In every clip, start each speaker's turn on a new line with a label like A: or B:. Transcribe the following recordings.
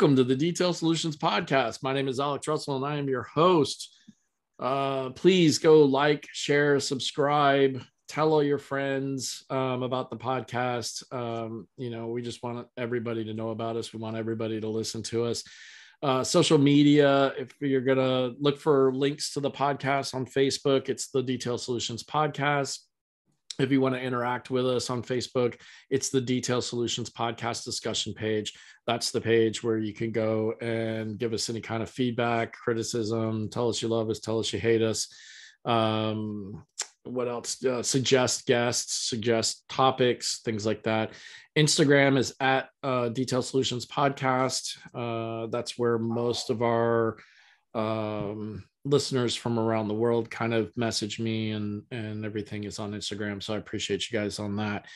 A: Welcome to the Detail Solutions Podcast. My name is Alex Russell and I am your host. Uh, please go like, share, subscribe, tell all your friends um, about the podcast. Um, you know, we just want everybody to know about us. We want everybody to listen to us. Uh, social media, if you're going to look for links to the podcast on Facebook, it's the Detail Solutions Podcast if you want to interact with us on Facebook, it's the Detail Solutions podcast discussion page. That's the page where you can go and give us any kind of feedback, criticism, tell us you love us, tell us you hate us. Um, what else? Uh, suggest guests, suggest topics, things like that. Instagram is at uh, Detail Solutions Podcast. Uh, that's where most of our um, listeners from around the world kind of message me and and everything is on Instagram. So I appreciate you guys on that.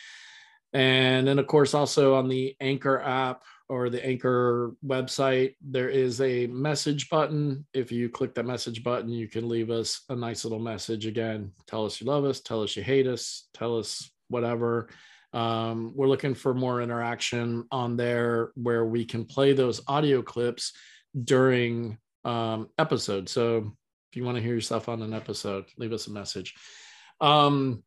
A: And then of course also on the Anchor app or the Anchor website, there is a message button. If you click that message button, you can leave us a nice little message again. Tell us you love us, tell us you hate us, tell us whatever. Um, we're looking for more interaction on there where we can play those audio clips during um, episode. So if you want to hear yourself on an episode, leave us a message. Um,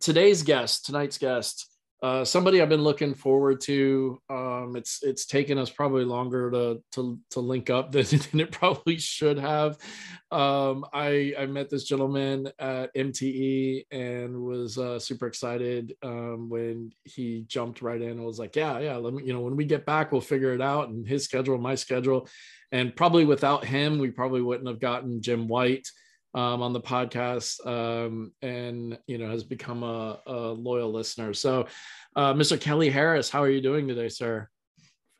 A: today's guest, tonight's guest, uh, somebody I've been looking forward to. Um, it's it's taken us probably longer to to, to link up than, than it probably should have. Um, I I met this gentleman at MTE and was uh, super excited um, when he jumped right in and was like, yeah yeah let me you know when we get back we'll figure it out and his schedule my schedule and probably without him, we probably wouldn't have gotten Jim White um, on the podcast, um, and you know has become a, a loyal listener. So, uh, Mr. Kelly Harris, how are you doing today, sir?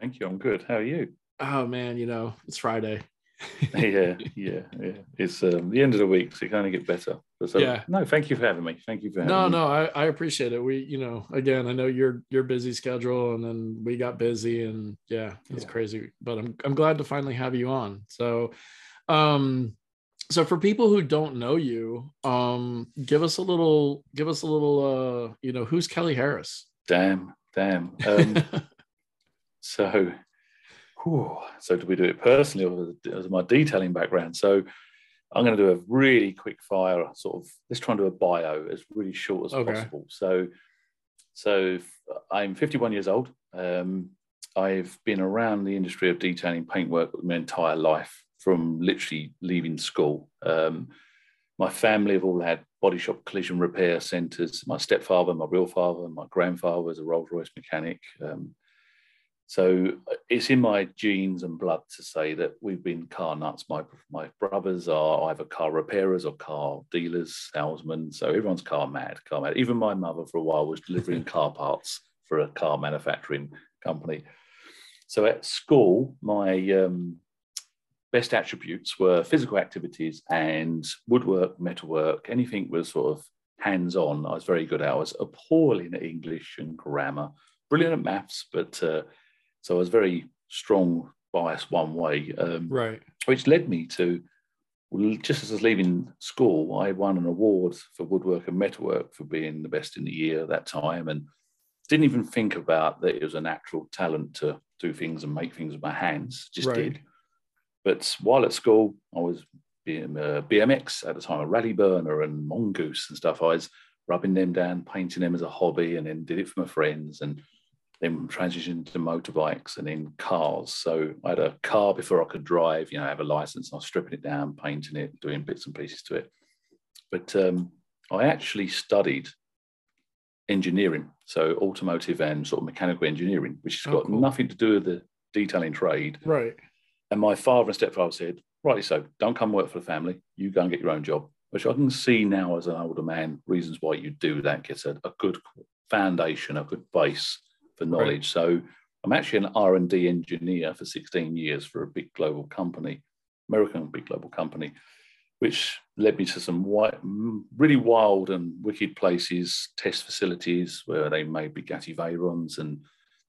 B: Thank you. I'm good. How are you?
A: Oh man, you know it's Friday.
B: yeah, yeah, yeah. It's um, the end of the week, so it can only get better. So, yeah. No, thank you for having me. Thank you for having
A: no,
B: me.
A: No, no, I, I appreciate it. We, you know, again, I know your your busy schedule, and then we got busy, and yeah, it's yeah. crazy. But I'm I'm glad to finally have you on. So, um, so for people who don't know you, um, give us a little, give us a little, uh, you know, who's Kelly Harris?
B: Damn, damn. Um, so whew, so do we do it personally or as my detailing background? So I'm going to do a really quick fire sort of let's try and do a bio as really short as okay. possible. So so I'm 51 years old. Um, I've been around the industry of detailing paintwork my entire life from literally leaving school. Um, my family have all had body shop collision repair centres. My stepfather, my real father, my grandfather was a Rolls Royce mechanic. Um, so it's in my genes and blood to say that we've been car nuts. My my brothers are either car repairers or car dealers, salesmen. So everyone's car mad, car mad. Even my mother for a while was delivering car parts for a car manufacturing company. So at school, my um, best attributes were physical activities and woodwork, metalwork, anything was sort of hands-on. I was very good at. I was appalling at English and grammar, brilliant at maths, but uh, so I was very strong bias one way. Um,
A: right.
B: Which led me to, just as I was leaving school, I won an award for woodwork and metalwork for being the best in the year at that time. And didn't even think about that it was a natural talent to do things and make things with my hands, just right. did. But while at school, I was BMX at the time, a Raleigh Burner and mongoose and stuff. I was rubbing them down, painting them as a hobby, and then did it for my friends. And then transitioned to motorbikes and then cars. So I had a car before I could drive, you know, I have a license. I was stripping it down, painting it, doing bits and pieces to it. But um, I actually studied engineering, so automotive and sort of mechanical engineering, which has oh, got cool. nothing to do with the detailing trade.
A: Right.
B: And my father and stepfather said, rightly so, don't come work for the family. You go and get your own job. Which I can see now as an older man, reasons why you do that gets a, a good foundation, a good base for knowledge. Right. So I'm actually an R&D engineer for 16 years for a big global company, American big global company, which led me to some really wild and wicked places, test facilities where they made Bugatti Veyrons and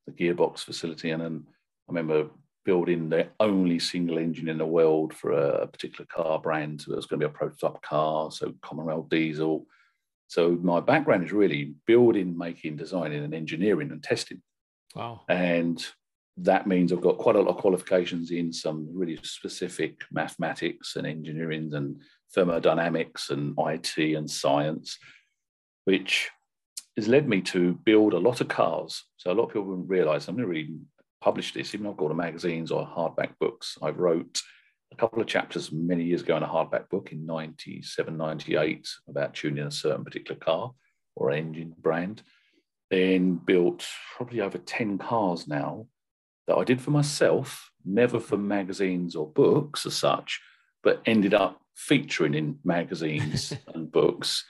B: the gearbox facility. And then I remember building the only single engine in the world for a, particular car brand. It was going to be a prototype car, so Commonwealth diesel. So my background is really building, making, designing, and engineering and testing.
A: Wow.
B: And that means I've got quite a lot of qualifications in some really specific mathematics and engineering and thermodynamics and IT and science, which has led me to build a lot of cars. So a lot of people wouldn't realize I'm going to read publish this, even though I've got magazines or hardback books. I wrote a couple of chapters many years ago in a hardback book in 97, 98 about tuning a certain particular car or engine brand. Then built probably over 10 cars now that I did for myself, never for magazines or books as such, but ended up featuring in magazines and books.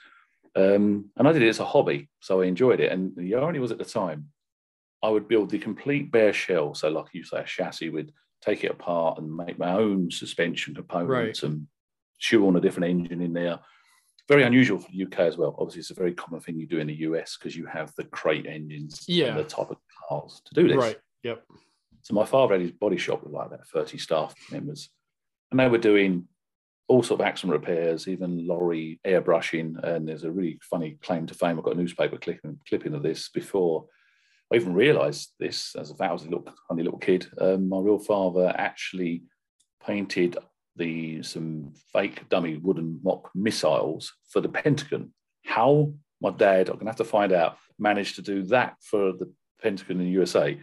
B: Um, and I did it as a hobby, so I enjoyed it. And the irony was at the time, I would build the complete bare shell. So, like you say, a chassis would take it apart and make my own suspension components right. and shoe on a different engine in there. Very unusual for the UK as well. Obviously, it's a very common thing you do in the US because you have the crate engines
A: yeah.
B: and the type of cars to do this.
A: Right. Yep.
B: So my father had his body shop with like about 30 staff members, and they were doing all sort of accident repairs, even lorry airbrushing. And there's a really funny claim to fame. I've got a newspaper clipping, clipping of this before I even realised this as a, I was a little funny little kid. Um, my real father actually painted the some fake dummy wooden mock missiles for the Pentagon. How my dad, I'm gonna have to find out, managed to do that for the Pentagon in the USA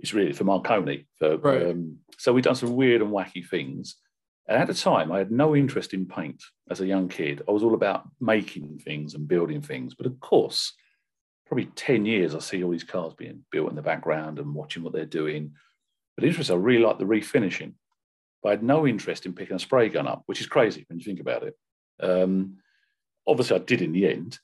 B: it's really for Marconi. For, right. um, so we've done some weird and wacky things. And at the time, I had no interest in paint as a young kid. I was all about making things and building things. But of course, probably 10 years, I see all these cars being built in the background and watching what they're doing. But interest, I really like the refinishing. But I had no interest in picking a spray gun up, which is crazy when you think about it. Um, obviously, I did in the end.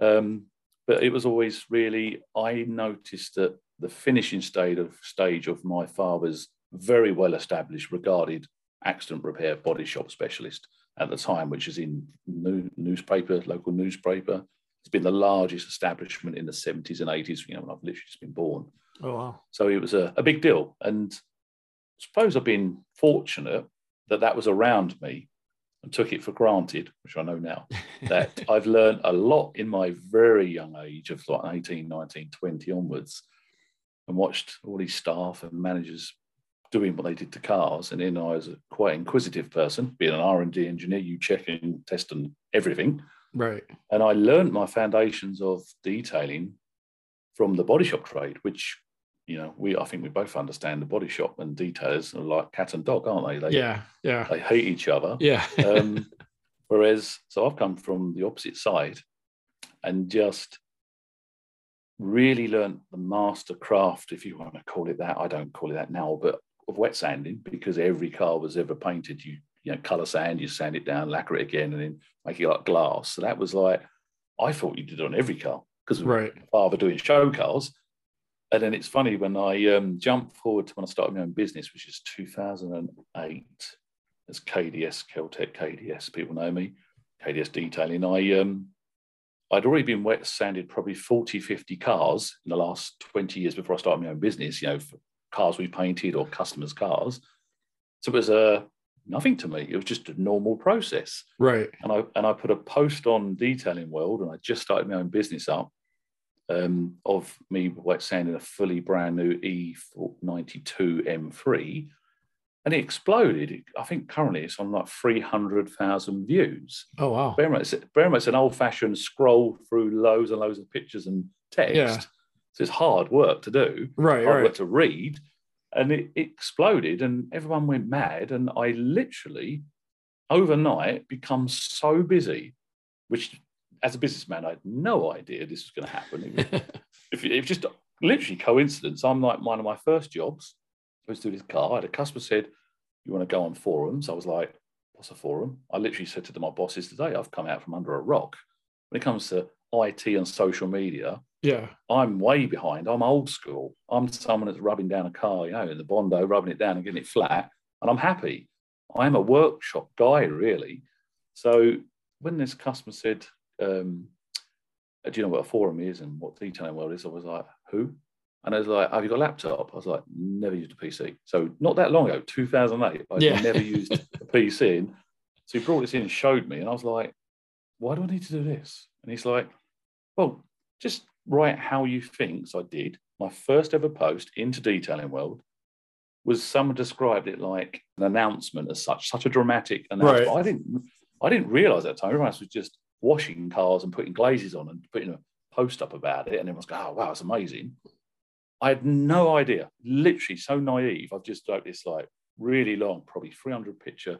B: Um, but it was always really, I noticed that the finishing stage of stage of my father's very well established, regarded accident repair body shop specialist at the time, which is in new, newspaper, local newspaper. It's been the largest establishment in the 70s and 80s, you know, when I've literally just been born.
A: Oh, wow.
B: So it was a, a big deal. And I suppose I've been fortunate that that was around me and took it for granted, which I know now, that I've learned a lot in my very young age of like 18, 19, 20 onwards and watched all these staff and managers doing what they did to cars. And then I was a quite inquisitive person, being an R and D engineer, you check and test and everything.
A: Right.
B: And I learned my foundations of detailing from the body shop trade, which you know we I think we both understand the body shop and detailers are like cat and dog, aren't they? they
A: yeah, yeah.
B: They hate each other.
A: Yeah.
B: um, whereas, so I've come from the opposite side, and just really learned the master craft, if you want to call it that. I don't call it that now, but of wet sanding because every car was ever painted. You you know color sand, you sand it down, lacquer it again, and then make it like glass. So that was like I thought you did it on every car because
A: right.
B: father doing show cars. And then it's funny when I um, jump forward to when I started my own business, which is 2008, as KDS, Keltec KDS, people know me, KDS Detailing. I um, I'd already been wet sanded probably 40, 50 cars in the last 20 years before I started my own business, you know, cars we painted or customers' cars. So it was uh, nothing to me. It was just a normal process.
A: Right.
B: And I and I put a post on Detailing World and I just started my own business up um, of me wet sanding a fully brand new E92 M3 and it exploded. I think currently it's on like 300,000 views.
A: Oh, wow.
B: Bear in mind, it's an old fashioned scroll through loads and loads of pictures and text. Yeah. So it's hard work to do,
A: right?
B: Hard
A: right.
B: work to read. And it, it exploded and everyone went mad. And I literally, overnight, become so busy, which as a businessman, I had no idea this was going to happen. It was, if it was just literally coincidence. I'm like one of my first jobs i was do this car. I had a customer said, you want to go on forums? I was like, what's a forum? I literally said to my bosses today, I've come out from under a rock. When it comes to IT and social media,
A: yeah,
B: I'm way behind. I'm old school. I'm someone that's rubbing down a car, you know, in the Bondo, rubbing it down and getting it flat, and I'm happy. I'm a workshop guy, really. So when this customer said, um, "Do you know what a forum is and what detailing world is?" I was like, "Who?" And I was like, Have you got a laptop? I was like, Never used a PC. So, not that long ago, 2008, I yeah. never used a PC. In. so, he brought this in and showed me. And I was like, Why do I need to do this? And he's like, Well, just write how you think. So, I did. My first ever post into Detailing World was someone described it like an announcement as such, such a dramatic announcement.
A: Right.
B: I didn't I didn't realise at the time. Everyone else was just washing cars and putting glazes on and putting a post up about it, and everyone's going, "Oh wow, it's amazing." I had no idea, literally so naive. I've just wrote this like really long, probably 300 picture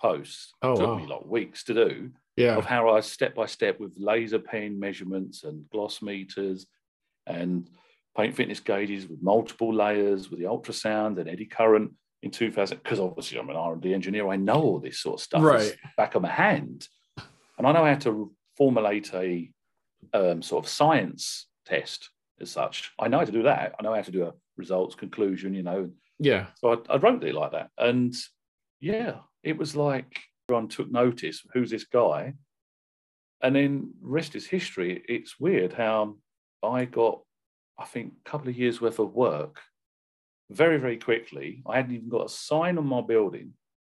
B: posts.
A: Oh,
B: took
A: wow.
B: me like weeks to do
A: Yeah.
B: of how I step by step with laser pen measurements and gloss meters and paint thickness gauges with multiple layers with the ultrasound and eddy current in 2000 because obviously I'm an R&D engineer I know all this sort of stuff
A: Right.
B: Back of my hand and I know how to formulate a um, sort of science test as such I know how to do that I know how to do a results conclusion you know
A: Yeah.
B: so I, I wrote it like that. And yeah, it was like everyone took notice who's this guy. And then rest is history. It's weird how I got, I think, a couple of years worth of work very, very quickly. I hadn't even got a sign on my building.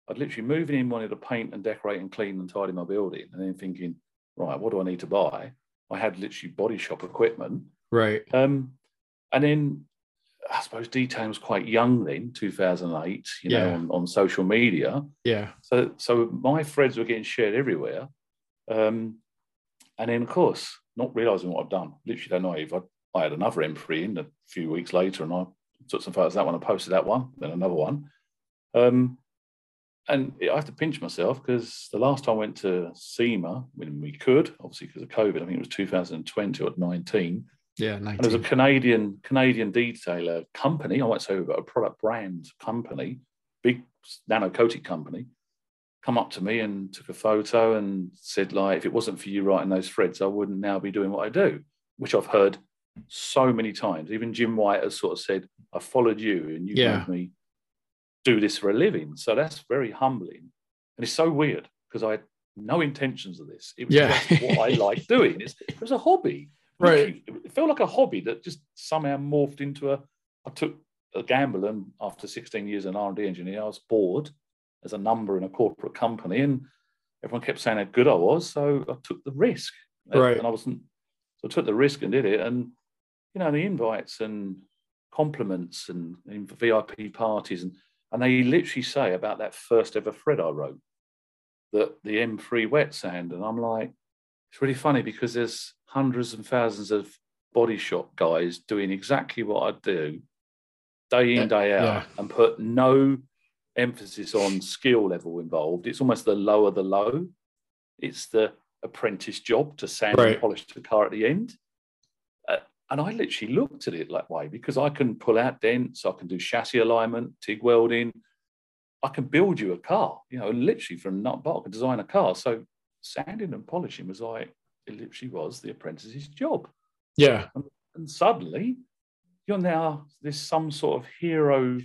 B: I'd literally moving in, wanted to paint and decorate and clean and tidy my building. And then thinking, right, what do I need to buy? I had literally body shop equipment.
A: Right.
B: Um, and then I suppose detailing was quite young then, 2008, you know,
A: Yeah.
B: on, on social media.
A: Yeah.
B: So, so my threads were getting shared everywhere. Um, and then, of course, not realizing what I've done, literally don't know if I, I had another M3 in a few weeks later and I took some photos of that one and posted that one, then another one. Um, and I have to pinch myself because the last time I went to SEMA, when we could, obviously because of COVID, I think it was 2020 or 19,
A: Yeah.
B: and there's a Canadian Canadian detailer company. I won't say a product brand company, big nano coated company, come up to me and took a photo and said like, if it wasn't for you writing those threads, I wouldn't now be doing what I do. Which I've heard so many times. Even Jim White has sort of said, I followed you and you
A: Yeah.
B: made me do this for a living. So that's very humbling. And it's so weird because I had no intentions of this. It was
A: Yeah.
B: just what I like doing. It's, it was a hobby.
A: Right.
B: It felt like a hobby that just somehow morphed into a. I took a gamble, and after 16 years as an R&D engineer, I was bored as a number in a corporate company, and everyone kept saying how good I was, so I took the risk.
A: Right.
B: And I wasn't. So I took the risk and did it, and you know the invites and compliments and, and VIP parties, and and they literally say about that first ever thread I wrote that the M3 wet sand, and I'm like, it's really funny because there's hundreds and thousands of body shop guys doing exactly what I do day in, day out,
A: yeah.
B: and put no emphasis on skill level involved. It's almost the lower the low. It's the apprentice job to sand
A: Right.
B: and polish the car at the end. Uh, and I literally looked at it that way because I can pull out dents, I can do chassis alignment, TIG welding, I can build you a car, you know, literally from nut and bolt, I can design a car. So sanding and polishing was like, it literally was the apprentice's job.
A: Yeah.
B: And suddenly you're now this some sort of hero.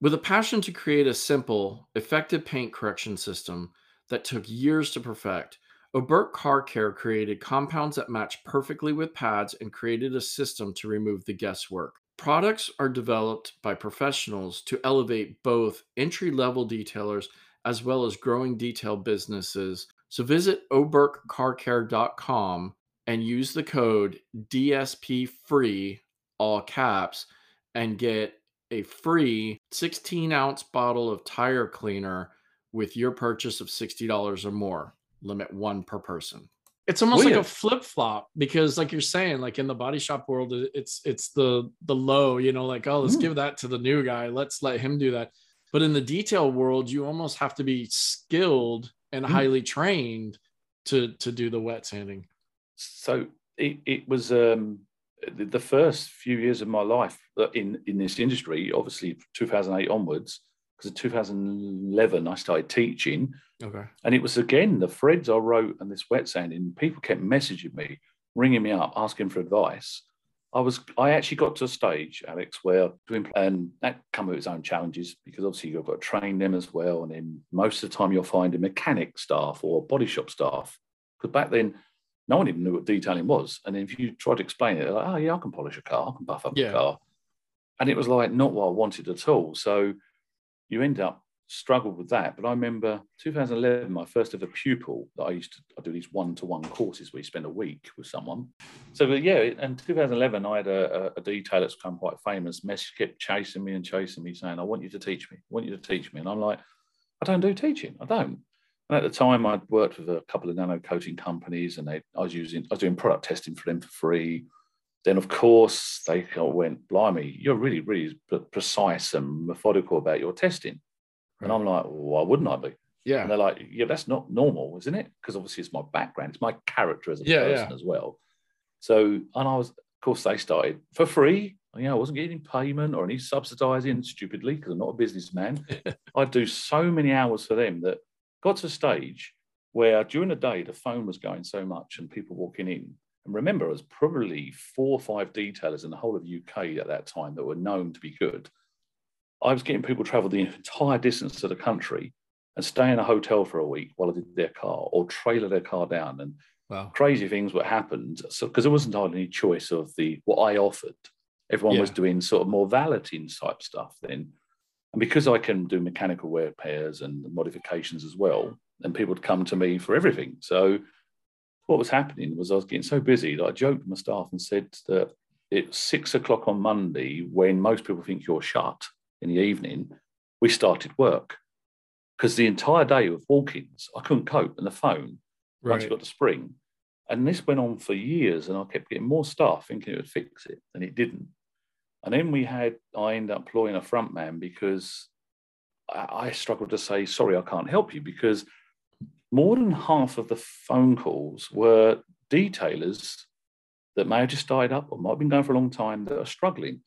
A: With a passion to create a simple, effective paint correction system that took years to perfect, Oberk Car Care created compounds that match perfectly with pads and created a system to remove the guesswork. Products are developed by professionals to elevate both entry level detailers as well as growing detail businesses. So visit oberkcarcare.com and use the code DSP free, all caps, and get a free 16 ounce bottle of tire cleaner with your purchase of $60 or more. Limit one per person. It's almost like a flip flop because, like you're saying, like in the body shop world, it's it's the the low, you know, like oh, let's
B: Mm.
A: give that to the new guy, let's let him do that. But in the detail world, you almost have to be skilled and
B: Mm.
A: highly trained to to do the wet sanding.
B: So it, it was um, the, first few years of my life uh, in, in this industry, obviously 2008 onwards, because in 2011 I started teaching.
A: Okay.
B: And it was again the threads I wrote and this wet sanding. People kept messaging me, ringing me up, asking for advice. I was I actually got to a stage, Alex, where doing and that come with its own challenges because obviously you've got to train them as well. And then most of the time you'll find a mechanic staff or body shop staff. Because back then no one even knew what detailing was. And if you try to explain it, like, oh yeah, I can polish a car, I can buff up
A: Yeah.
B: a car. And it was like not what I wanted at all. So you end up struggled with that. But I remember 2011, my first ever pupil that I used to I do these one-to-one courses where you spend a week with someone. So but yeah, in 2011, I had a, a detailer that's become quite famous. Mess kept chasing me and chasing me, saying, "I want you to teach me. I want you to teach me." And I'm like, "I don't do teaching. I don't." And at the time, I'd worked with a couple of nano coating companies, and they, I was using, I was doing product testing for them for free. Then, of course, they went, "Blimey, you're really, really precise and methodical about your testing." And I'm like, why wouldn't I be?
A: Yeah.
B: And they're like, yeah, that's not normal, isn't it? Because obviously it's my background, it's my character as a
A: Yeah,
B: person
A: yeah.
B: as well. So, and I was, of course, they started for free. You know, I wasn't getting payment or any subsidizing stupidly because I'm not a businessman. I'd do so many hours for them that got to a stage where during the day the phone was going so much and people walking in. And remember, there was probably four or five detailers in the whole of UK at that time that were known to be good. I was getting people travel the entire distance to the country and stay in a hotel for a week while I did their car or trailer their car down and
A: Wow.
B: crazy things what happened. So because there wasn't hardly any choice of the what I offered. Everyone was doing sort of more valeting type stuff then. And because I can do mechanical wear pairs and modifications as well, and people would come to me for everything. So what was happening was I was getting so busy that I joked with my staff and said that it's six o'clock on Monday when most people think you're shut in the evening, we started work. Because the entire day of walk-ins, I couldn't cope. And the phone, once you got the spring. And this went on for years, and I kept getting more staff thinking it would fix it, and it didn't. And then we had, I ended up employing a front man because I, I struggled to say, sorry, I can't help you, because more than half of the phone calls were detailers that may have just died up or might have been going for a long time that are struggling.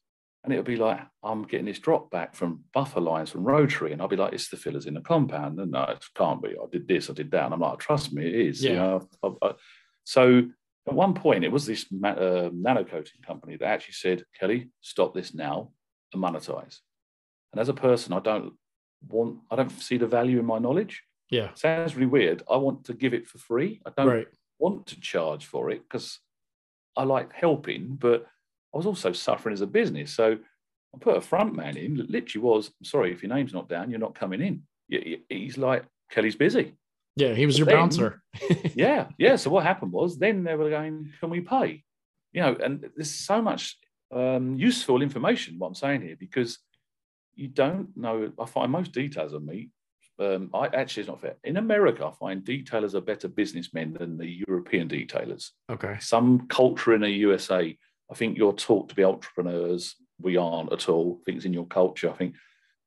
B: And it'll be like, I'm getting this drop back from buffer lines from rotary. And I'll be like, it's the fillers in the compound. And no, it can't be. I did this, I did that. And I'm like, trust me, it is. You
A: Yeah.
B: know, I- I- so at one point, it was this uh, nano coating company that actually said, Kelly, stop this now and monetize. And as a person, I don't want, I don't see the value in my knowledge.
A: Yeah.
B: sounds really weird. I want to give it for free. I don't
A: Right.
B: want to charge for it because I like helping, but I was also suffering as a business. So I put a front man in, that literally was, sorry, if your name's not down, you're not coming in. He's like, Kelly's busy.
A: Yeah. He was your
B: Then-
A: bouncer.
B: Yeah, yeah. So what happened was then they were going, can we pay? You know, and there's so much um, useful information, what I'm saying here, because you don't know. I find most detailers I meet, um, I actually it's not fair. In America, I find detailers are better businessmen than the European detailers.
A: Okay.
B: Some culture in the USA, I think you're taught to be entrepreneurs. We aren't at all. Things in your culture. I think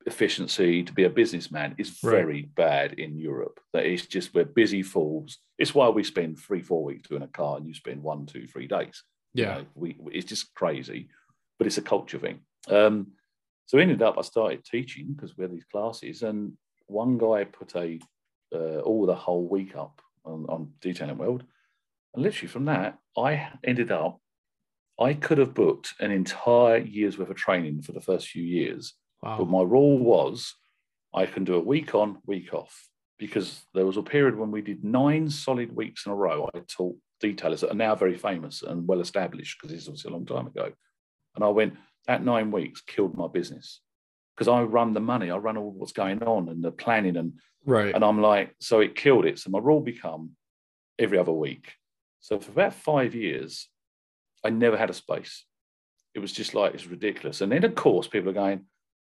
B: efficiency to be a businessman is
A: Right.
B: very bad in Europe. That it's just we're busy fools. It's why we spend three, four weeks doing a car, and you spend one, two, three days. You
A: Yeah.
B: know, we it's just crazy, but it's a culture thing. Um, so ended up, I started teaching because we had these classes, and one guy put a uh, all the whole week up on, on Detailing World, and literally from that, I ended up. I could have booked an entire year's worth of training for the first few years, but my rule was I can do a week on, week off, because there was a period when we did nine solid weeks in a row. I taught detailers that are now very famous and well established because this is obviously a long time ago. And I went, that nine weeks killed my business because I run the money, I run all what's going on and the planning and
A: Right.
B: and I'm like, so it killed it. So my rule become every other week. So for about five years, I never had a space. It was just like it's ridiculous. And then of course people are going,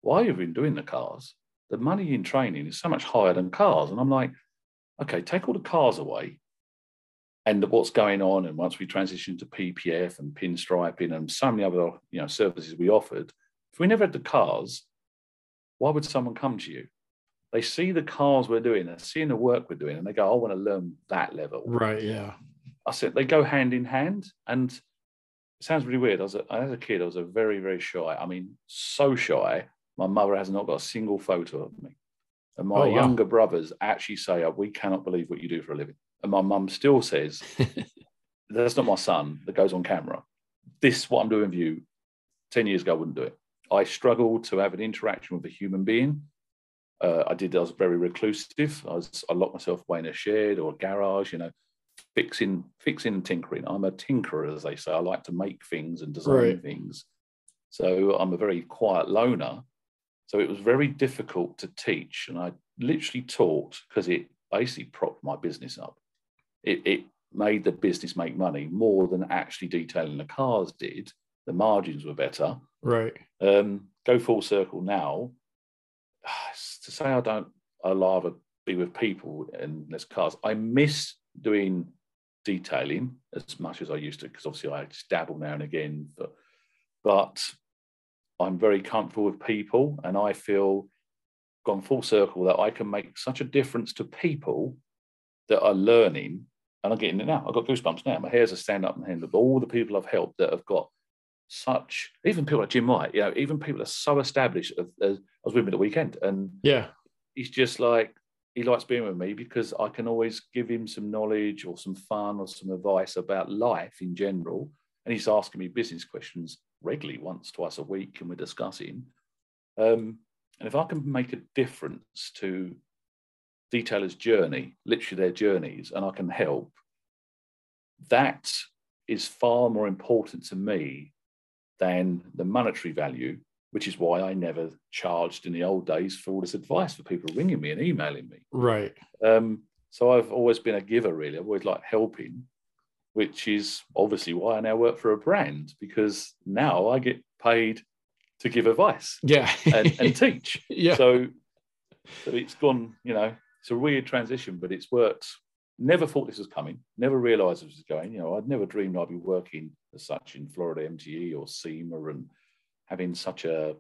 B: why have you been doing the cars? The money in training is so much higher than cars. And I'm like, okay, take all the cars away and what's going on. And once we transition to PPF and pinstriping and so many other you know services we offered, if we never had the cars, why would someone come to you? They see the cars we're doing, they're seeing the work we're doing, and they go, I want to learn that level.
A: Right. Yeah.
B: I said they go hand in hand. And it sounds really weird. I was a, as a kid, I was a very, very shy. I mean, so shy. My mother has not got a single photo of me. And my
A: Oh, wow.
B: younger brothers actually say, oh, we cannot believe what you do for a living. And my mum still says, that's not my son that goes on camera. This, what I'm doing with you, 10 years ago, I wouldn't do it. I struggled to have an interaction with a human being. Uh, I did, I was very reclusive. I, was, I locked myself away in a shed or a garage, you know, fixing, fixing and tinkering. I'm a tinkerer, as they say. I like to make things and design
A: Right.
B: things. So I'm a very quiet loner. So it was very difficult to teach. And I literally taught because it basically propped my business up. It, it made the business make money more than actually detailing the cars did. The margins were better.
A: Right.
B: Um, go full circle now. To say I don't, I rather be with people and less cars. I miss doing detailing as much as I used to because obviously I dabble now and again. But, but I'm very comfortable with people, and I feel gone full circle that I can make such a difference to people that are learning. And I'm getting it now. I've got goosebumps now. My hairs are standing up and hand of all the people I've helped that have got such, even people like Jim White, you know, even people that are so established. As, as I was with him at the weekend, and
A: yeah,
B: he's just like he likes being with me because I can always give him some knowledge or some fun or some advice about life in general. And he's asking me business questions regularly, once, twice a week, and we're discussing. Um, and if I can make a difference to detailers' journey, literally their journeys, and I can help, that is far more important to me than the monetary value, which is why I never charged in the old days for all this advice for people ringing me and emailing me.
A: Right.
B: Um, so I've always been a giver, really. I've always liked helping, which is obviously why I now work for a brand because now I get paid to give advice
A: yeah
B: and, and teach
A: yeah
B: so, so it's gone you know it's a weird transition but it's worked never thought this was coming never realized this was going you know i'd never dreamed i'd be working as such in florida mte or SEMA and having such a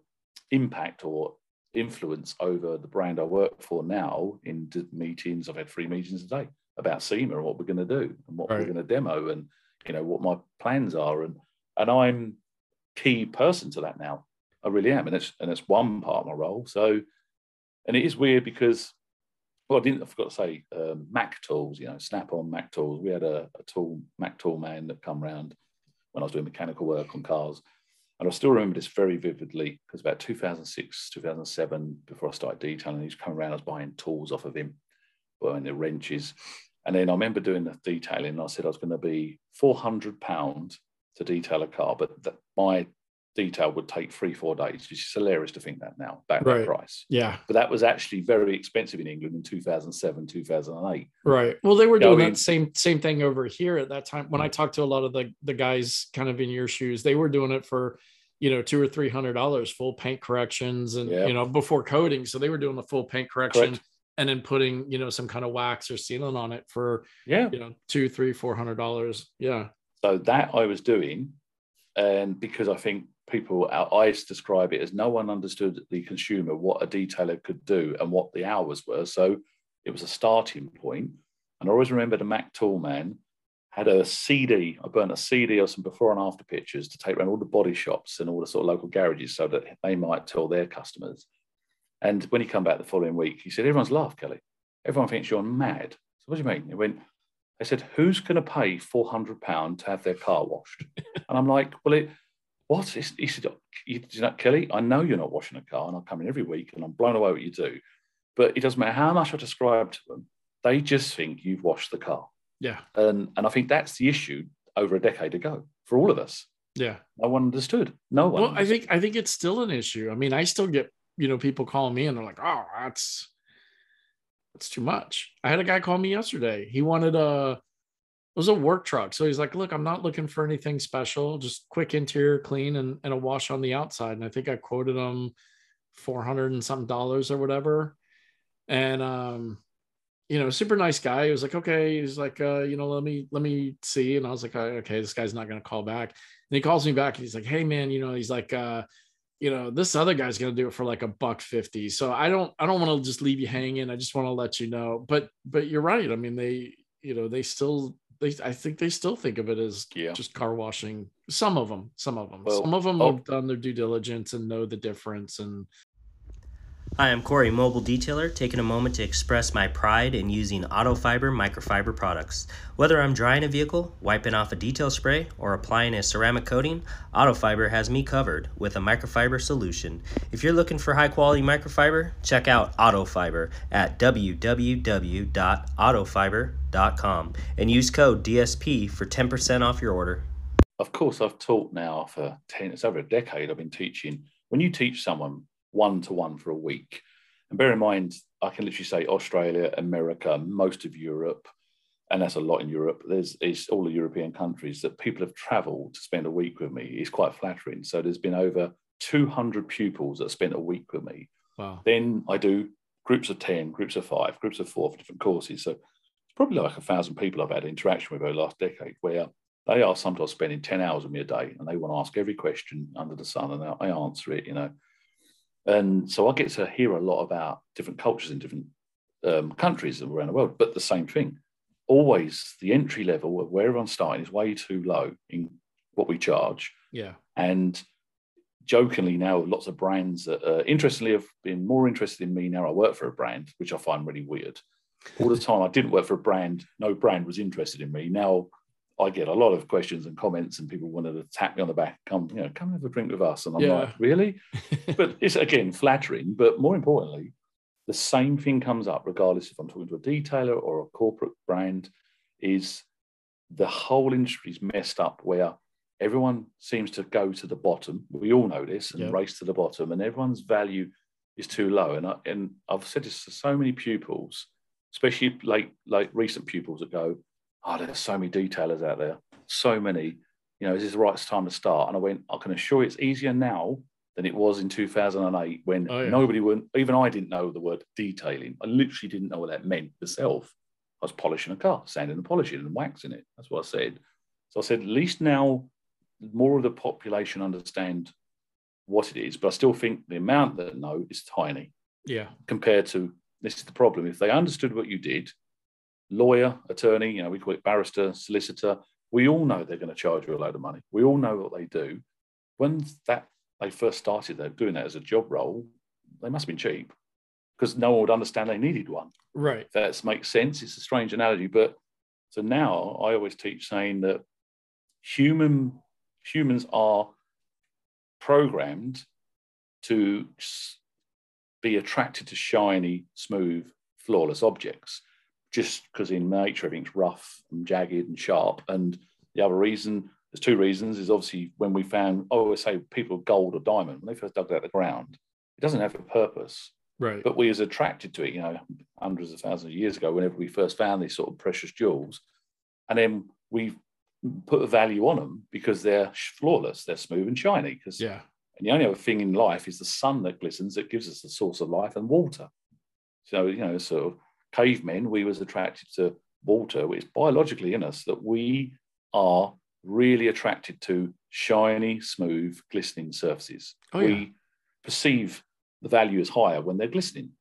B: impact or influence over the brand i work for now in meetings i've had three meetings a day about SEMA and what we're going to do and what right. we're going to demo and you know what my plans are and and i'm key person to that now I really am, and it's and it's one part of my role. So, and it is weird because, well, I didn't. I forgot to say um, Mac tools. You know, Snap on Mac tools. We had a, a tool Mac tool man that come around when I was doing mechanical work on cars, and I still remember this very vividly because about 2006, 2007, before I started detailing, he's coming around. I was buying tools off of him, buying the wrenches, and then I remember doing the detailing. I said I was going to be 400 pound to detail a car, but that my detail would take three, four days, which is hilarious to think that now, back right. that price.
A: Yeah.
B: But that was actually very expensive in England in 2007, 2008.
A: Right. Well, they were doing that same same thing over here at that time. When I mm. talked to a lot of the, the guys kind of in your shoes, they were doing it for, you know, two or three hundred dollars, full paint corrections and you know, before coating. So they were doing the full paint correction. Correct. And then putting, you know, some kind of wax or sealant on it for,
B: yeah,
A: you know, two, three, four hundred dollars. Yeah.
B: So that I was doing, and because I think people, our eyes describe it as no one understood the consumer what a detailer could do and what the hours were. So it was a starting point. And I always remember the Mac Toolman had a CD. I burnt a CD of some before and after pictures to take around all the body shops and all the sort of local garages so that they might tell their customers. And when he come back the following week, he said, "Everyone's laughed, Kelly. Everyone thinks you're mad." So what do you mean? He went. I said, "Who's going to pay four hundred pound to have their car washed?" and I'm like, "Well, it." What? He said, oh, you, know, Kelly, I know you're not washing a car and I come in every week and I'm blown away what you do. But it doesn't matter how much I describe to them, they just think you've washed the car.
A: Yeah.
B: And, and I think that's the issue over a decade ago for all of us.
A: Yeah.
B: No one understood. No one.
A: Well, understood. I think I think it's still an issue. I mean, I still get, you know, people calling me and they're like, oh, that's that's too much. I had a guy call me yesterday. He wanted a was a work truck. So he's like, look, I'm not looking for anything special, just quick interior clean and, and a wash on the outside. And I think I quoted him 400 and some dollars or whatever. And, um, you know, super nice guy. He was like, okay. He's like, uh, you know, let me, let me see. And I was like, okay, this guy's not going to call back. And he calls me back and he's like, Hey man, you know, he's like, uh, you know, this other guy's going to do it for like a buck 50. So I don't, I don't want to just leave you hanging. I just want to let you know, but, but you're right. I mean, they, you know, they still they I think they still think of it as yeah. just car washing. Some of them, some of them, well, some of them oh. have done their due diligence and know the difference and
C: Hi, I'm Corey, mobile detailer, taking a moment to express my pride in using Autofiber microfiber products. Whether I'm drying a vehicle, wiping off a detail spray, or applying a ceramic coating, Autofiber has me covered with a microfiber solution. If you're looking for high quality microfiber, check out Autofiber at www.autofiber.com and use code DSP for 10% off your order.
B: Of course, I've taught now for 10, it's over a decade, I've been teaching. When you teach someone, one to one for a week. And bear in mind, I can literally say Australia, America, most of Europe, and that's a lot in Europe. There's it's all the European countries that people have travelled to spend a week with me. It's quite flattering. So there's been over 200 pupils that spent a week with me.
A: Wow.
B: Then I do groups of 10, groups of five, groups of four for different courses. So it's probably like a thousand people I've had interaction with over the last decade where they are sometimes spending 10 hours with me a day and they want to ask every question under the sun and I answer it, you know. And so I get to hear a lot about different cultures in different um, countries around the world, but the same thing. Always the entry level of where everyone's starting is way too low in what we charge.
A: Yeah.
B: And jokingly now, lots of brands that uh, interestingly have been more interested in me now I work for a brand, which I find really weird. All the time I didn't work for a brand, no brand was interested in me. Now I get a lot of questions and comments, and people wanted to tap me on the back, come, you know, come have a drink with us. And I'm
A: Yeah.
B: like, really? but it's again flattering. But more importantly, the same thing comes up, regardless if I'm talking to a detailer or a corporate brand, is the whole industry's messed up where everyone seems to go to the bottom. We all know this and
A: Yeah.
B: race to the bottom, and everyone's value is too low. And I, and I've said this to so many pupils, especially like like recent pupils that go, "Oh, there's so many detailers out there, so many. You know, is this the right time to start?" And I went, "I can assure you, it's easier now than it was in 2008 when
A: Oh, yeah.
B: nobody would, even I didn't know the word detailing. I literally didn't know what that meant myself. I was polishing a car, sanding and polishing and waxing it. That's what I said. So I said, at least now more of the population understand what it is, but I still think the amount that know is tiny
A: Yeah.
B: compared to this is the problem. If they understood what you did, lawyer, attorney, you know, we call it barrister, solicitor, we all know they're going to charge you a load of money. We all know what they do. When that they first started they're doing that as a job role, they must have been cheap because no one would understand they needed one.
A: Right.
B: That makes sense. It's a strange analogy, but so now I always teach saying that human humans are programmed to be attracted to shiny, smooth, flawless objects, just because in nature everything's rough and jagged and sharp. And the other reason, there's two reasons, is obviously when we found, I always say people gold or diamond, when they first dug out the ground, it doesn't have a purpose
A: Right.
B: but we was attracted to it, you know, hundreds of thousands of years ago, whenever we first found these sort of precious jewels. And then we put a value on them because they're flawless, they're smooth and shiny. Because
A: yeah.
B: and the only other thing in life is the sun that glistens that gives us the source of life and water. So, you know, sort of cavemen, we was attracted to water, It's biologically in us that we are really attracted to shiny, smooth, glistening surfaces.
A: Oh, yeah.
B: we perceive the value is higher when they're glistening.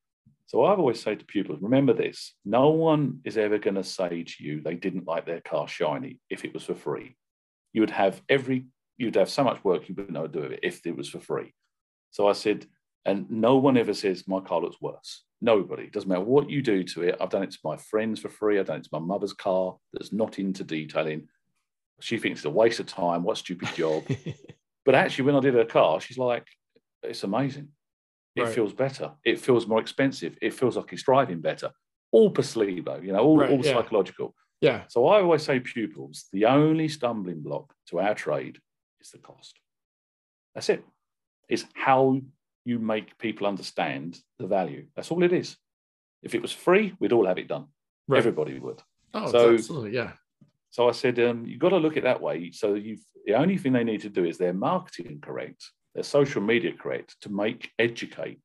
B: So I've always said to pupils, remember this: no one is ever going to say to you they didn't like their car shiny if it was for free. You would have every, you'd have so much work you wouldn't know what to do with it if it was for free. So I said, and no one ever says my car looks worse. Nobody. Doesn't matter what you do to it. I've done it to my friends for free. I've done it to my mother's car that's not into detailing. She thinks it's a waste of time. What a stupid job. But actually, when I did her car, she's like, it's amazing. It
A: Right.
B: feels better. It feels more expensive. It feels like he's driving better. All placebo, you know, all,
A: Right,
B: all
A: yeah.
B: psychological.
A: yeah.
B: So I always say pupils, the only stumbling block to our trade is the cost. That's it. It's how you make people understand the value. That's all it is. If it was free, we'd all have it done.
A: Right.
B: Everybody would.
A: oh,
B: so-
A: absolutely. Yeah.
B: So I said, um, you've got to look at it that way. So you've the only thing they need to do is their marketing correct, their social media correct to make educate,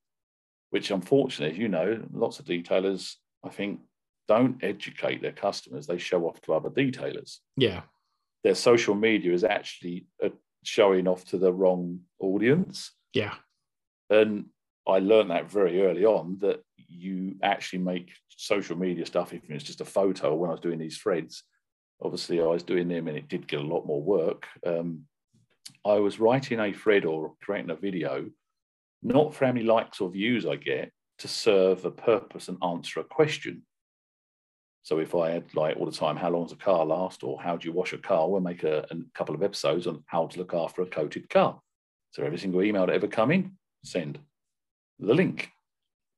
B: which unfortunately, as you know, lots of detailers, I think, don't educate their customers. They show off to other detailers.
A: Yeah.
B: Their social media is actually uh, showing off to the wrong audience.
A: Yeah.
B: And I learned that very early on that you actually make social media stuff, even if it's just a photo. When I was doing these threads, obviously I was doing them and it did get a lot more work. Um, I was writing a thread or creating a video, not for how many likes or views I get, to serve a purpose and answer a question. So if I had like all the time, how long does a car last, or how do you wash a car? We'll make a, a couple of episodes on how to look after a coated car. So every single email that ever come in, send the link.